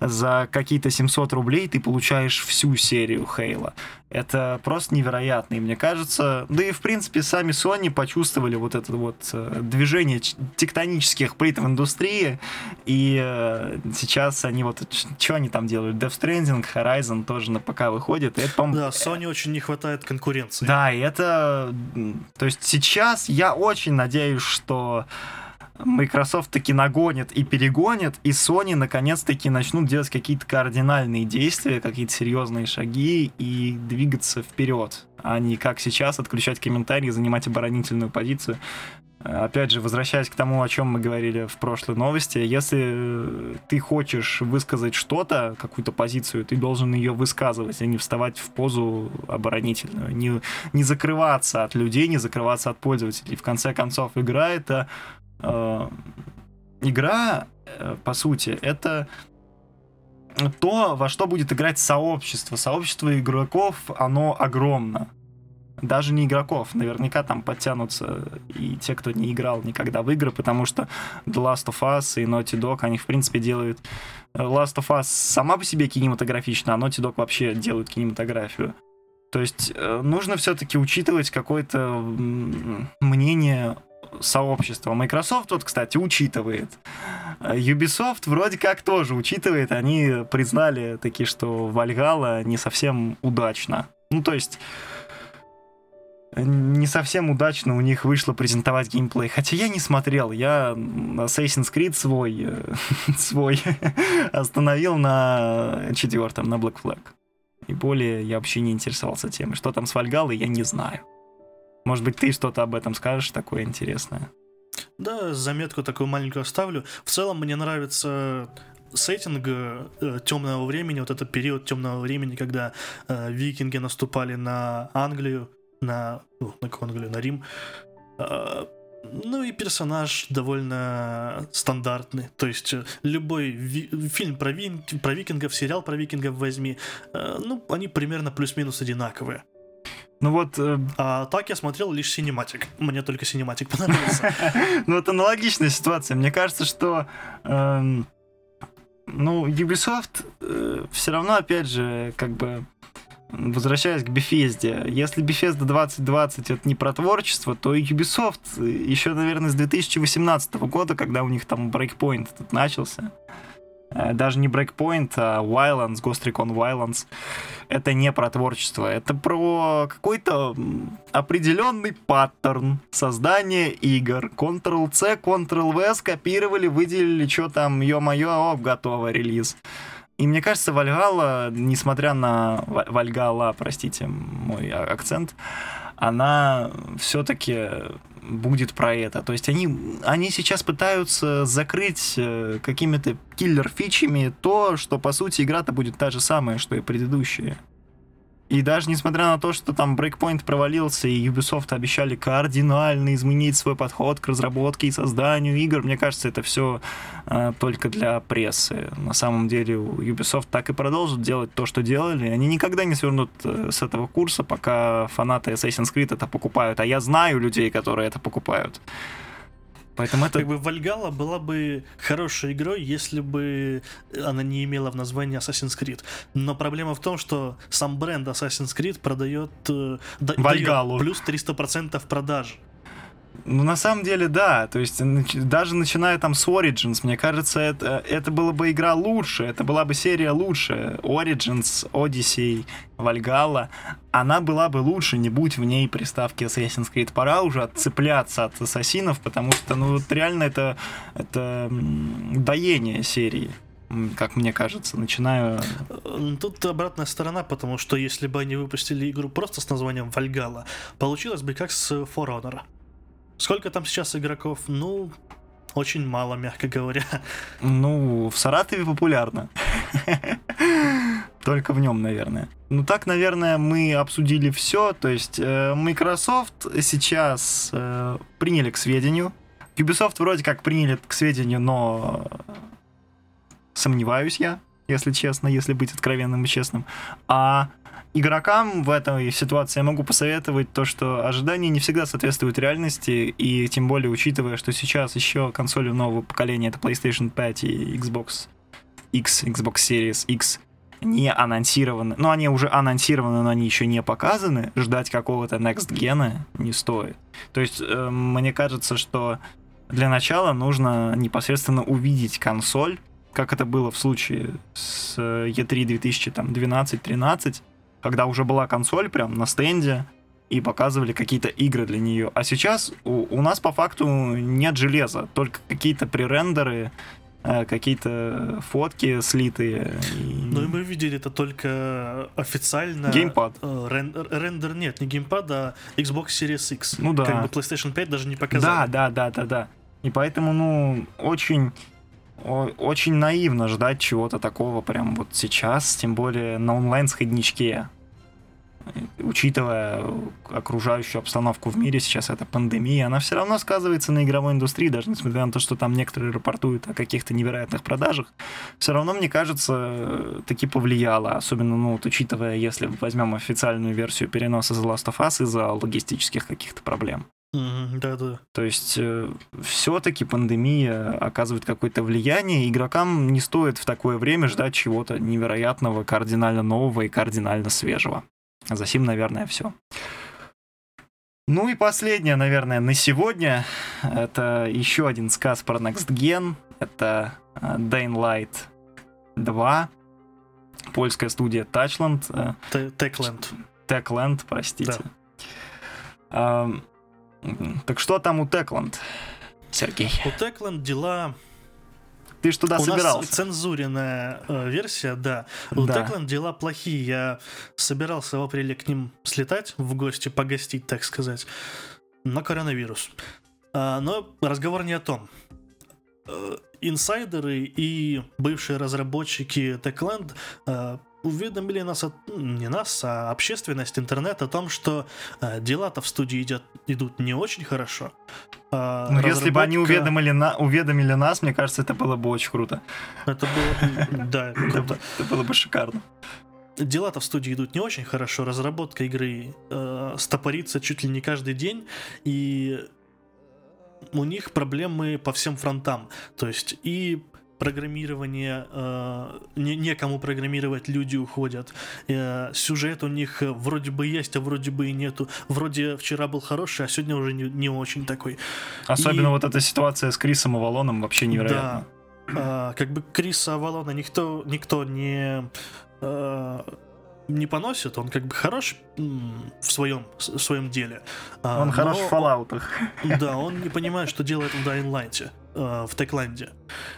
A: за какие-то 700 рублей ты получаешь всю серию Halo. Это просто невероятно, и мне кажется, да и в принципе сами Sony почувствовали вот это вот э, движение тектонических плит в индустрии, и э, сейчас они вот, что они там делают? Death Stranding, Horizon тоже на ПК выходит, это, по-моему,
B: Да, Sony очень не хватает конкуренции.
A: да, и это... То есть сейчас я очень надеюсь, что Microsoft таки нагонит и перегонит, и Sony наконец-таки начнут делать какие-то кардинальные действия, какие-то серьезные шаги и двигаться вперед, а не как сейчас отключать комментарии, занимать оборонительную позицию. Опять же, возвращаясь к тому, о чем мы говорили в прошлой новости, если э, ты хочешь высказать что-то, какую-то позицию, ты должен ее высказывать, а не вставать в позу оборонительную, не, не закрываться от людей, не закрываться от пользователей. В конце концов, игра это э, игра, э, по сути, это то, во что будет играть сообщество. Сообщество игроков, оно огромно. Даже не игроков, наверняка там подтянутся и те, кто не играл никогда в игры, потому что The Last of Us и Naughty Dog, они, в принципе, делают... э, Last of Us сама по себе кинематографична, а Naughty Dog вообще делают кинематографию. То есть нужно все-таки учитывать какое-то мнение сообщества. Microsoft, вот, кстати, учитывает. Э, Ubisoft вроде как тоже учитывает. Они признали таки, что Valhalla не совсем удачно. Ну, то есть не совсем удачно у них вышло презентовать геймплей. Хотя я не смотрел, я Assassin's Creed свой, э, свой остановил на четвертом, на Black Flag. И более я вообще не интересовался темой. Что там с Вальгалой, я не знаю. Может быть, ты что-то об этом скажешь такое интересное?
B: Да, заметку такую маленькую оставлю. В целом мне нравится сеттинг э, темного времени, вот этот период темного времени, когда э, викинги наступали на Англию, на, ну, на Англию, на Рим. Э, Ну и персонаж довольно стандартный. То есть э, любой ви- фильм про, вин- про викингов, сериал про викингов возьми, э, ну, они примерно плюс-минус одинаковые.
A: Ну вот, э,
B: А так я смотрел лишь cinematic. Мне только cinematic понравился.
A: ну это аналогичная ситуация. Мне кажется, что эм, ну, Ubisoft все равно, опять же, как бы возвращаясь к Bethesda, если Bethesda 2020 это не про творчество, то Ubisoft еще, наверное, с 2018 года, когда у них там Breakpoint этот начался, э, даже не Breakpoint, а Wildlands, Ghost Recon Wildlands, это не про творчество, это про какой-то определенный паттерн создания игр. Ctrl-C, Ctrl-V скопировали, выделили, что там, ё-моё, оп, готово, релиз. И мне кажется, Вальгала, несмотря на... Вальгала, простите мой а, акцент, она все-таки будет про это. То есть они, они сейчас пытаются закрыть э, какими-то киллер-фичами то, что, по сути, игра-то будет та же самая, что и предыдущая. И даже несмотря на то, что там Breakpoint провалился, и Ubisoft обещали кардинально изменить свой подход к разработке и созданию игр, мне кажется, это все э, только для прессы. На самом деле Ubisoft так и продолжит делать то, что делали. Они никогда не свернут э, с этого курса, пока фанаты Assassin's Creed это покупают. А я знаю людей, которые это покупают. Поэтому это...
B: Как бы Вальгала была бы хорошей игрой, если бы она не имела в названии Assassin's Creed. Но проблема в том, что сам бренд Assassin's Creed продает, э,
A: Вальгалу.
B: плюс 300% продаж.
A: Ну, на самом деле, да. То есть, даже начиная там с Origins, мне кажется, это, это была бы игра лучше, это была бы серия лучше. Origins, Odyssey, Valhalla, она была бы лучше, не будь в ней приставки Assassin's Creed. Пора уже отцепляться от ассасинов, потому что, ну, вот реально это, это доение серии как мне кажется, начинаю...
B: Тут обратная сторона, потому что если бы они выпустили игру просто с названием Вальгала, получилось бы как с For Honor. Сколько там сейчас игроков? Ну, очень мало, мягко говоря.
A: Ну, в Саратове популярно. Только в нем, наверное. Ну так, наверное, мы обсудили все. То есть э, Microsoft сейчас э, приняли к сведению. Ubisoft вроде как приняли к сведению, но сомневаюсь я, если честно, если быть откровенным и честным. А игрокам в этой ситуации я могу посоветовать то, что ожидания не всегда соответствуют реальности, и тем более учитывая, что сейчас еще консоли нового поколения, это PlayStation 5 и Xbox X, Xbox Series X, не анонсированы. Ну, они уже анонсированы, но они еще не показаны. Ждать какого-то Next Gen не стоит. То есть, э, мне кажется, что для начала нужно непосредственно увидеть консоль, как это было в случае с E3 2012-13, когда уже была консоль прям на стенде, и показывали какие-то игры для нее. А сейчас у, у нас по факту нет железа, только какие-то пререндеры, э, какие-то фотки слитые.
B: Ну и мы видели это только официально.
A: Геймпад.
B: Э, рен, рендер нет, не геймпад, а Xbox Series X.
A: Ну да.
B: Как бы PlayStation 5 даже не показали.
A: Да, да, да, да, да. И поэтому, ну, очень очень наивно ждать чего-то такого прям вот сейчас, тем более на онлайн-сходничке. Учитывая окружающую обстановку в мире, сейчас это пандемия, она все равно сказывается на игровой индустрии, даже несмотря на то, что там некоторые рапортуют о каких-то невероятных продажах, все равно, мне кажется, таки повлияло, особенно, ну, вот, учитывая, если возьмем официальную версию переноса The Last of Us из-за логистических каких-то проблем.
B: Да, да.
A: То есть э, все-таки пандемия оказывает какое-то влияние. Игрокам не стоит в такое время ждать чего-то невероятного, кардинально нового и кардинально свежего. За сим, наверное, все. Ну и последнее, наверное, на сегодня. Это еще один сказ про Next Gen. Это э, Dying Light 2. Польская студия Touchland.
B: Э, Techland.
A: Techland, простите. Да. Так что там у Текланд, Сергей?
B: У Текланд дела...
A: Ты ж туда
B: у
A: собирался.
B: Нас цензуренная э, версия, да. У да. Текланд дела плохие. Я собирался в апреле к ним слетать в гости, погостить, так сказать, на коронавирус. А, но разговор не о том. Э, инсайдеры и бывшие разработчики Techland уведомили нас, от, не нас, а общественность, интернет о том, что э, дела-то в студии идет, идут не очень хорошо.
A: А ну, если бы они уведомили, на, уведомили нас, мне кажется, это было бы очень круто.
B: Это было бы, да, круто.
A: Это было бы шикарно.
B: Дела-то в студии идут не очень хорошо, разработка игры э, стопорится чуть ли не каждый день, и у них проблемы по всем фронтам. То есть и программирование, э, не, некому программировать, люди уходят. Э, сюжет у них вроде бы есть, а вроде бы и нету. Вроде вчера был хороший, а сегодня уже не, не очень такой.
A: Особенно и... вот эта ситуация с Крисом Авалоном вообще невероятно.
B: Да. Э, как бы Криса Авалона никто, никто не э, не поносит, он как бы хорош в своем, в своем деле.
A: А, он но, хорош в фоллаутах.
B: Да, он не понимает, что делает в Dying Light, э, в Techland.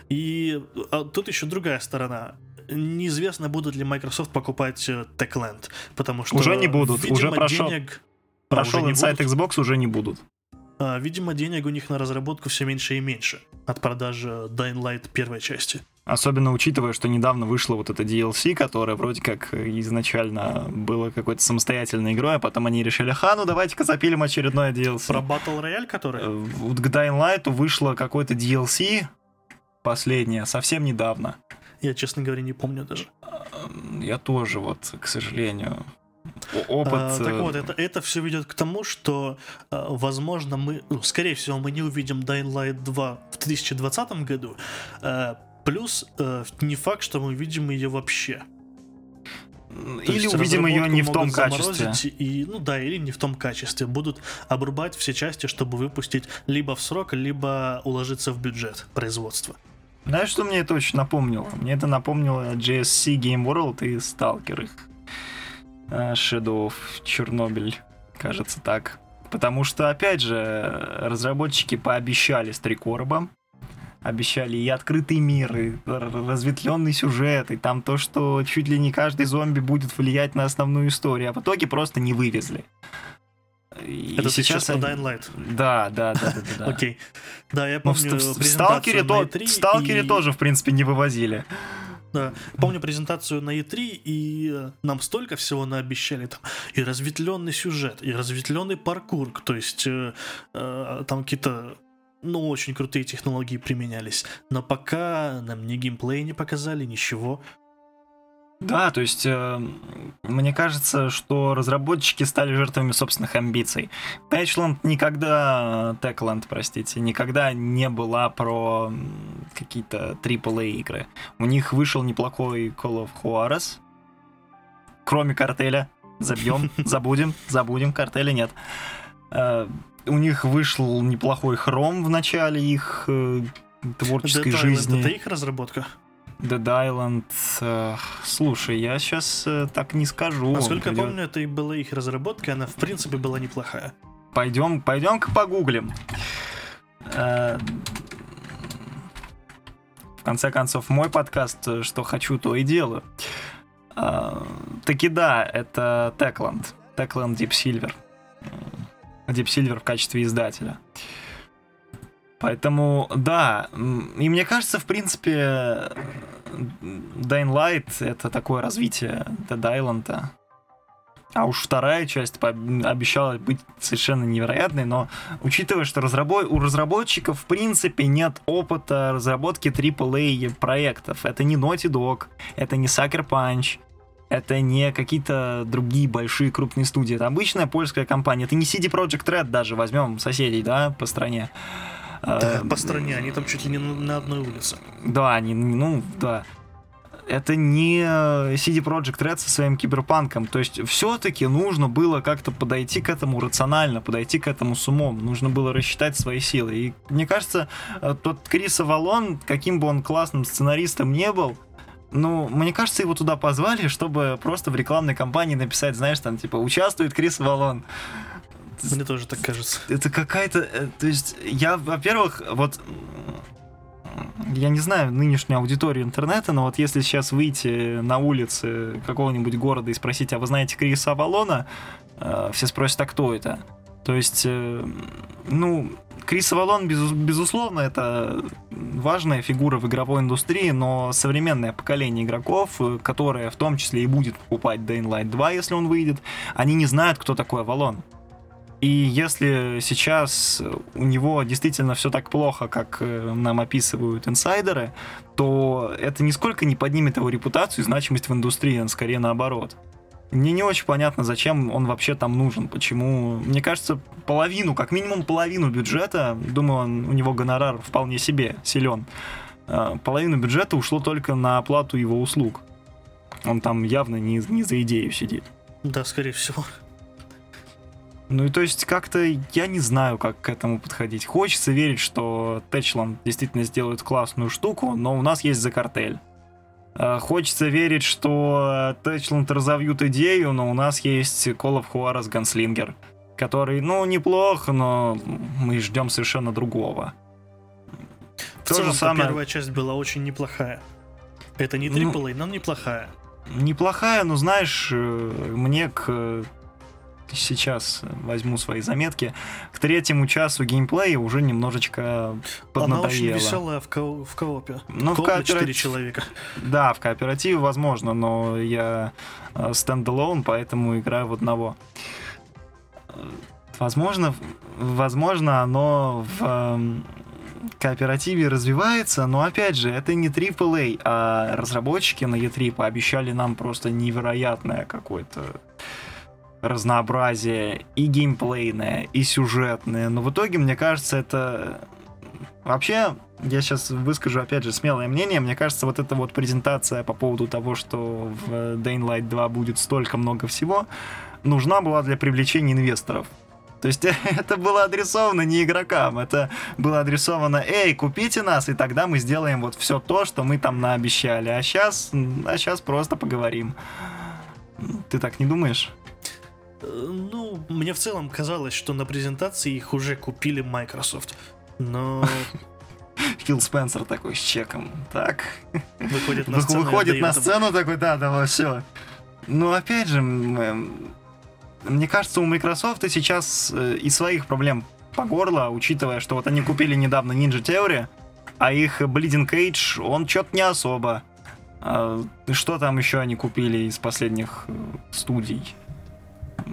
B: И а тут еще другая сторона. Неизвестно, будут ли Microsoft покупать э, Techland, потому что...
A: Уже не будут, видимо, уже прошел. Денег... Прошел а, Inside Xbox, уже не будут.
B: А, видимо, денег у них на разработку все меньше и меньше от продажи Dying Light первой части.
A: Особенно учитывая, что недавно вышло вот это DLC, которое вроде как изначально было какой-то самостоятельной игрой, а потом они решили, ха, ну давайте-ка запилим очередное DLC.
B: Про Battle Royale, который? Э,
A: вот к Dying Light вышло какой-то DLC, последнее, совсем недавно.
B: Я, честно говоря, не помню даже.
A: Я тоже, вот, к сожалению опыт. А,
B: так вот, это, это все ведет к тому, что, возможно, мы, ну, скорее всего, мы не увидим Dying Light 2 в 2020 году. Плюс, а, не факт, что мы увидим ее вообще.
A: То или увидим ее не в том качестве.
B: И, ну да, или не в том качестве. Будут обрубать все части, чтобы выпустить либо в срок, либо уложиться в бюджет производства.
A: Знаешь, что мне это очень напомнило? Мне это напомнило GSC Game World и Stalker их Э, Shadow of Чернобыль, кажется так. Потому что, опять же, разработчики пообещали с три короба, обещали и открытый мир, и разветвленный сюжет, и там то, что чуть ли не каждый зомби будет влиять на основную историю, а в итоге просто не вывезли.
B: И Это сейчас про Dying Light?
A: Да, да, да, да. да.
B: Окей. Да, я помню
A: в, в, Сталкере, то, в Сталкере и... тоже, в принципе, не вывозили.
B: Да. Помню презентацию на E3, и э, нам столько всего наобещали там. И разветвленный сюжет, и разветвленный паркур. То есть э, э, там какие-то ну, очень крутые технологии применялись. Но пока нам ни геймплей не показали, ничего.
A: Да, то есть э, мне кажется, что разработчики стали жертвами собственных амбиций. Techland никогда, Techland, простите, никогда не была про какие-то AAA игры. У них вышел неплохой Call of Juarez, кроме картеля. Забьем, забудем, забудем, картеля нет. Э, у них вышел неплохой хром в начале их э, творческой
B: Dead
A: жизни.
B: Это их разработка?
A: Dead Island. Э, слушай, я сейчас э, так не скажу.
B: Насколько я помню, это и была их разработка, она в принципе была неплохая.
A: Пойдем, пойдем-ка погуглим. Э, в конце концов, мой подкаст э, «Что хочу, то и делаю». Э, таки да, это Techland. Techland Deep Silver. Deep Silver в качестве издателя. Поэтому, да, и мне кажется, в принципе, Dying Light — это такое развитие Dead Island. А уж вторая часть обещала быть совершенно невероятной, но учитывая, что разрабо... у разработчиков в принципе нет опыта разработки AAA проектов, это не Naughty Dog, это не Sucker Punch, это не какие-то другие большие крупные студии, это обычная польская компания, это не CD Projekt Red даже, возьмем соседей, да, по стране.
B: Да, по стране, они там чуть ли не на одной улице.
A: Да, они, ну, да. Это не CD Projekt Red со своим киберпанком. То есть все-таки нужно было как-то подойти к этому рационально, подойти к этому с умом. Нужно было рассчитать свои силы. И мне кажется, э, тот Крис Авалон, каким бы он классным сценаристом не был, ну, мне кажется, его туда позвали, чтобы просто в рекламной кампании написать, знаешь, там, типа, участвует Крис Валон.
B: Мне тоже так кажется.
A: Это какая-то... Э, то есть, я, во-первых, вот... Я не знаю нынешнюю аудиторию интернета, но вот если сейчас выйти на улицы какого-нибудь города и спросить, а вы знаете Криса Авалона, э, все спросят, а кто это? То есть, э, ну, Крис Авалон, без, безусловно, это важная фигура в игровой индустрии, но современное поколение игроков, которое в том числе и будет покупать Dying Light 2, если он выйдет, они не знают, кто такой Авалон. И если сейчас у него действительно все так плохо, как э, нам описывают инсайдеры, то это нисколько не поднимет его репутацию и значимость в индустрии, а скорее наоборот. Мне не очень понятно, зачем он вообще там нужен, почему. Мне кажется, половину, как минимум половину бюджета, думаю, он, у него гонорар вполне себе силен. А, половину бюджета ушло только на оплату его услуг. Он там явно не, не за идею сидит.
B: Да, скорее всего.
A: Ну и то есть как-то я не знаю, как к этому подходить. Хочется верить, что Тэчланд действительно сделает классную штуку, но у нас есть за картель. А, хочется верить, что Тэчланд разовьют идею, но у нас есть Call of Juarez Gunslinger, который, ну, неплох, но мы ждем совершенно другого.
B: В То целом, же самое... первая часть была очень неплохая. Это не AAA, ну, но неплохая.
A: Неплохая, но знаешь, э, мне к сейчас возьму свои заметки. К третьему часу геймплея уже немножечко поднадоело. Она очень
B: веселая в, ко- в коопе.
A: Ну, в, в
B: коопе 4 человека.
A: Да, в кооперативе возможно, но я стендалон, поэтому играю в одного. Возможно, возможно, оно в эм, кооперативе развивается, но опять же, это не AAA, а разработчики на E3 пообещали нам просто невероятное какое-то разнообразие и геймплейное, и сюжетное. Но в итоге, мне кажется, это... Вообще, я сейчас выскажу, опять же, смелое мнение. Мне кажется, вот эта вот презентация по поводу того, что в Dying Light 2 будет столько много всего, нужна была для привлечения инвесторов. То есть это было адресовано не игрокам, это было адресовано, эй, купите нас, и тогда мы сделаем вот все то, что мы там наобещали. А сейчас, а сейчас просто поговорим. Ты так не думаешь?
B: Ну, мне в целом казалось, что на презентации их уже купили Microsoft. Но...
A: Фил Спенсер такой с чеком. Так.
B: Выходит на сцену.
A: Выходит на сцену такой, да, давай, все. Ну, опять же, мне кажется, у Microsoft сейчас э, и своих проблем по горло, учитывая, что вот они купили недавно Ninja Theory, а их Bleeding Cage, он что-то не особо. А, что там еще они купили из последних э, студий?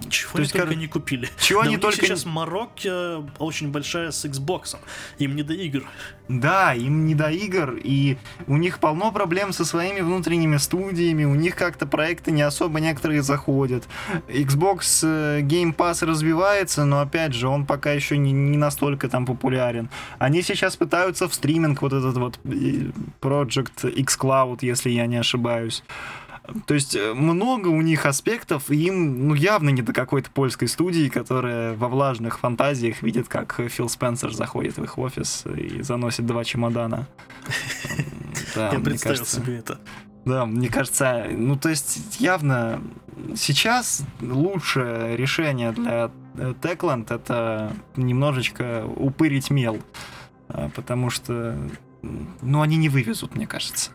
B: Чего То они есть, только кор... не купили.
A: Чего да они только
B: сейчас Марокко очень большая с Xbox. Им не до игр.
A: Да, им не до игр, и у них полно проблем со своими внутренними студиями, у них как-то проекты не особо некоторые заходят. Xbox э, Game Pass развивается, но опять же, он пока еще не, не настолько там популярен. Они сейчас пытаются в стриминг вот этот вот э, Project xCloud, если я не ошибаюсь. То есть э, много у них аспектов, и им ну, явно не до какой-то польской студии, которая во влажных фантазиях видит, как Фил Спенсер заходит в их офис и заносит два чемодана.
B: Я представил себе это.
A: Да, мне кажется, ну то есть явно сейчас лучшее решение для Techland это немножечко упырить мел, а, потому что ну они не вывезут, мне кажется.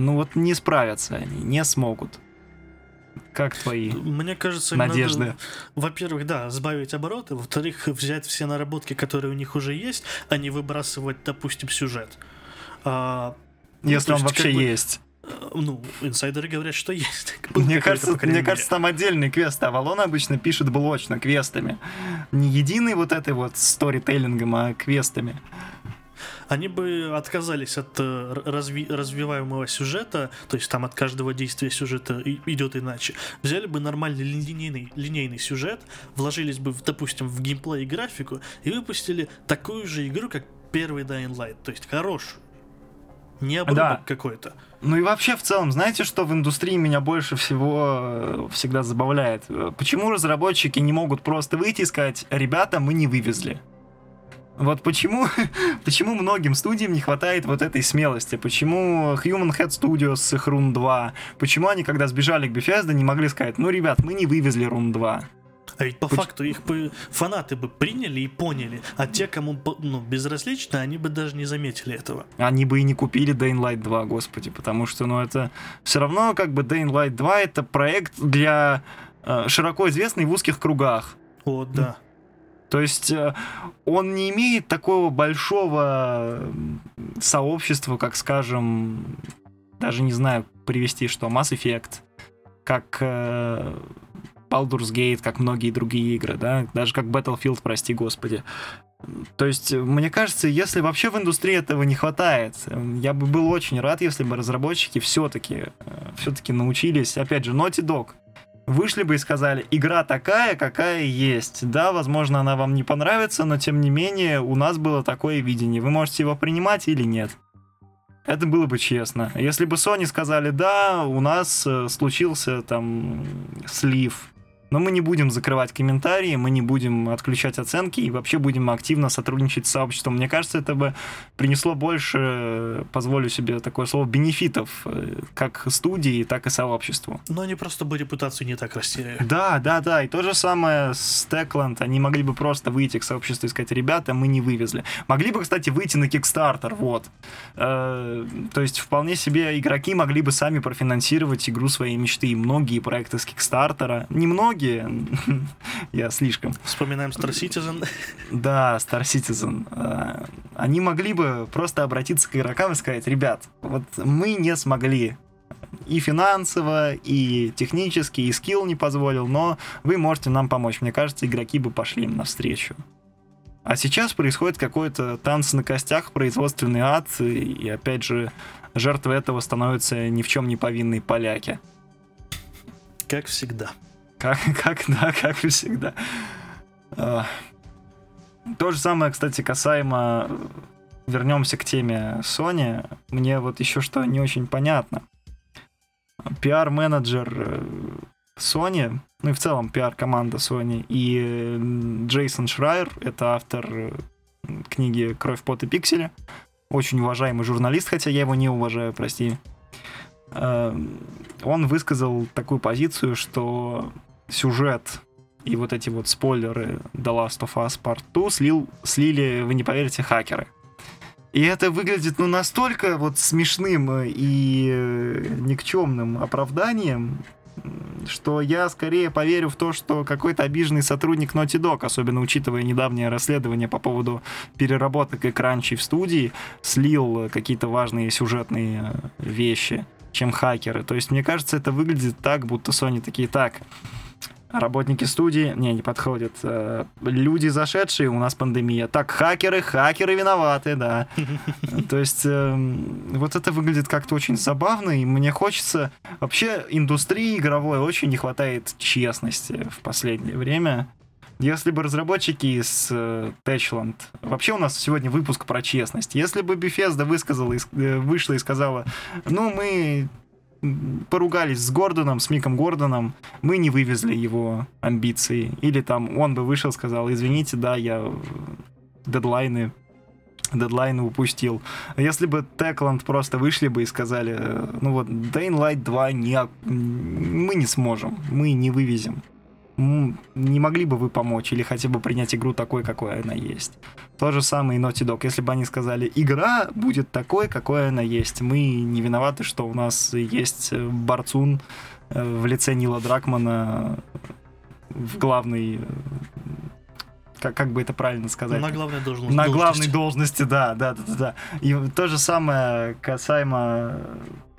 A: Ну вот не справятся они, не смогут. Как твои
B: Мне кажется, надежды? Надо, во-первых, да, сбавить обороты, во-вторых, взять все наработки, которые у них уже есть, а не выбрасывать, допустим, сюжет. А,
A: ну, Если он вообще бы, есть.
B: Э, ну, инсайдеры говорят, что есть.
A: Мне кажется, мне кажется, там отдельный квест. Авалон обычно пишет блочно квестами. Не единый вот этой вот сторителлингом, а квестами
B: они бы отказались от э, разви развиваемого сюжета, то есть там от каждого действия сюжета идет иначе. Взяли бы нормальный линейный, линейный сюжет, вложились бы, в, допустим, в геймплей и графику и выпустили такую же игру, как первый Dying Light, то есть хорошую. Не обрубок да. какой-то.
A: Ну и вообще в целом, знаете, что в индустрии меня больше всего э, всегда забавляет? Почему разработчики не могут просто выйти и сказать, ребята, мы не вывезли? Вот почему, почему многим студиям не хватает вот этой смелости? Почему Human Head Studios с их Run 2? Почему они, когда сбежали к Bethesda, не могли сказать, ну, ребят, мы не вывезли Run 2?
B: А ведь по Поч... факту их бы фанаты бы приняли и поняли, а те, кому ну, безразлично, они бы даже не заметили этого.
A: Они бы и не купили Dying Light 2, господи, потому что, ну, это все равно как бы Dying Light 2 это проект для э, широко известный в узких кругах.
B: Вот, да.
A: То есть э, он не имеет такого большого сообщества, как, скажем, даже не знаю привести, что Mass Effect, как э, Baldur's Gate, как многие другие игры, да, даже как Battlefield, прости господи. То есть, мне кажется, если вообще в индустрии этого не хватает, я бы был очень рад, если бы разработчики все-таки все-таки научились, опять же, Naughty Dog, вышли бы и сказали, игра такая, какая есть. Да, возможно, она вам не понравится, но тем не менее у нас было такое видение. Вы можете его принимать или нет. Это было бы честно. Если бы Sony сказали, да, у нас э, случился там слив, но мы не будем закрывать комментарии, мы не будем отключать оценки и вообще будем активно сотрудничать с сообществом. Мне кажется, это бы принесло больше, позволю себе такое слово, бенефитов э, как студии, так и сообществу.
B: Но они просто бы репутацию не так растеряли.
A: Да, да, да. И то же самое с Techland. Они могли бы просто выйти к сообществу и сказать, ребята, мы не вывезли. Могли бы, кстати, выйти на Kickstarter, вот. Э, то есть вполне себе игроки могли бы сами профинансировать игру своей мечты. И многие проекты с Kickstarter, немногие, многие, я слишком.
B: Вспоминаем Star Citizen.
A: Да, Star Citizen. А, они могли бы просто обратиться к игрокам и сказать, ребят, вот мы не смогли и финансово, и технически, и скилл не позволил, но вы можете нам помочь. Мне кажется, игроки бы пошли им навстречу. А сейчас происходит какой-то танц на костях, производственный ад, и опять же, жертвой этого становятся ни в чем не повинные поляки.
B: Как всегда.
A: Как, как, да, как всегда. А, то же самое, кстати, касаемо... Вернемся к теме Sony. Мне вот еще что не очень понятно. Пиар-менеджер э, Sony, ну и в целом пиар-команда Sony, и Джейсон Шрайер, это автор э, книги «Кровь, пот и пиксели», очень уважаемый журналист, хотя я его не уважаю, прости. Э, он высказал такую позицию, что сюжет и вот эти вот спойлеры The Last of Us Part 2 слил, слили, вы не поверите, хакеры. И это выглядит ну настолько вот смешным и никчемным оправданием, что я скорее поверю в то, что какой-то обиженный сотрудник Naughty Dog, особенно учитывая недавнее расследование по поводу переработок и в студии, слил какие-то важные сюжетные вещи, чем хакеры. То есть мне кажется, это выглядит так, будто Sony такие так Работники студии, не, не подходят. Э, люди зашедшие, у нас пандемия. Так, хакеры, хакеры виноваты, да. То есть эм, вот это выглядит как-то очень забавно, и мне хочется... Вообще индустрии игровой очень не хватает честности в последнее время. Если бы разработчики из э, Techland... Вообще у нас сегодня выпуск про честность. Если бы Bethesda высказала, э, вышла и сказала, ну, мы поругались с Гордоном, с Миком Гордоном, мы не вывезли его амбиции. Или там он бы вышел, сказал, извините, да, я дедлайны дедлайны упустил. Если бы Techland просто вышли бы и сказали, ну вот, Dying Light 2 не, мы не сможем, мы не вывезем не могли бы вы помочь или хотя бы принять игру такой, какой она есть. То же самое и Naughty Dog. Если бы они сказали, игра будет такой, какой она есть, мы не виноваты, что у нас есть э, Барцун э, в лице Нила Дракмана в главной э, как, как бы это правильно сказать?
B: На главной должности.
A: На главной должности, да, да, да, да. И то же самое касаемо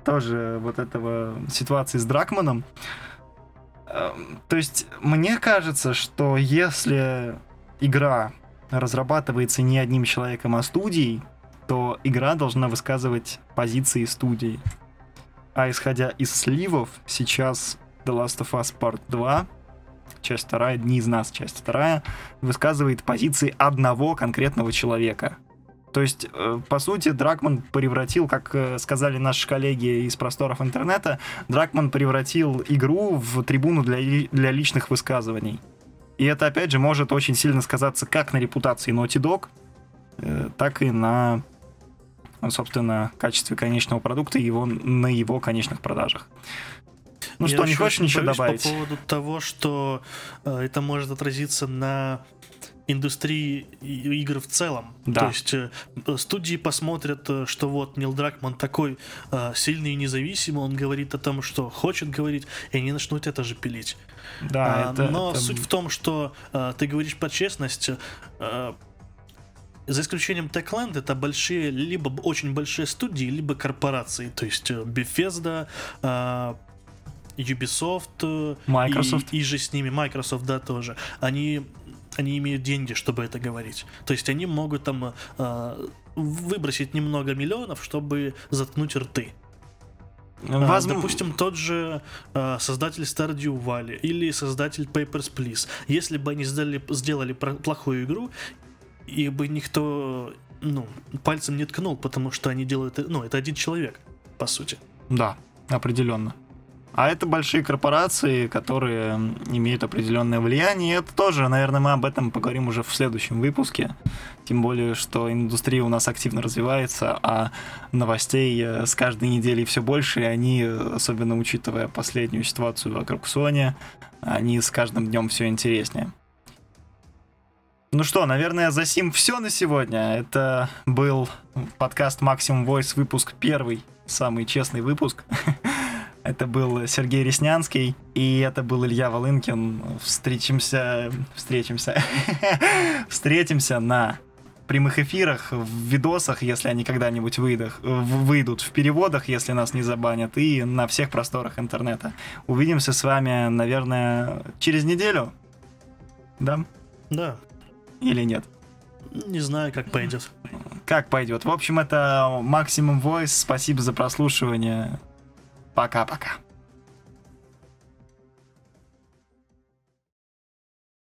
A: тоже вот этого ситуации с Дракманом. Эм, то есть мне кажется, что если игра разрабатывается не одним человеком, а студией, то игра должна высказывать позиции студии. А исходя из сливов, сейчас The Last of Us Part 2, часть вторая, не из нас часть вторая, высказывает позиции одного конкретного человека. То есть, э, по сути, Дракман превратил, как э, сказали наши коллеги из просторов интернета, Дракман превратил игру в трибуну для, для личных высказываний. И это, опять же, может очень сильно сказаться как на репутации Naughty Dog, э, так и на, собственно, качестве конечного продукта и его, на его конечных продажах.
B: Ну Я что, не хочешь ничего добавить? По поводу того, что это может отразиться на индустрии игр в целом. Да. То есть э, студии посмотрят, э, что вот Нил Дракман такой э, сильный и независимый, он говорит о том, что хочет говорить, и они начнут это же пилить. Да, а, это, но это... суть в том, что э, ты говоришь про честность. Э, за исключением Techland, это большие, либо очень большие студии, либо корпорации. То есть Bethesda, э, Ubisoft,
A: Microsoft.
B: И, и же с ними, Microsoft, да, тоже. Они они имеют деньги, чтобы это говорить. То есть они могут там э, выбросить немного миллионов, чтобы заткнуть рты. Возможно. А, допустим, тот же э, создатель Stardew Valley или создатель Papers, Please. Если бы они сделали, сделали плохую игру, их бы никто ну, пальцем не ткнул, потому что они делают... Ну, это один человек, по сути.
A: Да, определенно. А это большие корпорации, которые имеют определенное влияние. И это тоже, наверное, мы об этом поговорим уже в следующем выпуске. Тем более, что индустрия у нас активно развивается, а новостей э, с каждой неделей все больше, и они, особенно учитывая последнюю ситуацию вокруг Sony, они с каждым днем все интереснее. Ну что, наверное, за сим все на сегодня. Это был подкаст Максимум Voice, выпуск первый, самый честный выпуск. Это был Сергей Реснянский, и это был Илья Волынкин. Встретимся, встретимся, встретимся на прямых эфирах, в видосах, если они когда-нибудь выйдут, выйдут, в переводах, если нас не забанят, и на всех просторах интернета. Увидимся с вами, наверное, через неделю. Да?
B: Да.
A: Или нет?
B: Не знаю, как пойдет.
A: Как пойдет. В общем, это Максимум Voice. Спасибо за прослушивание. Пока-пока.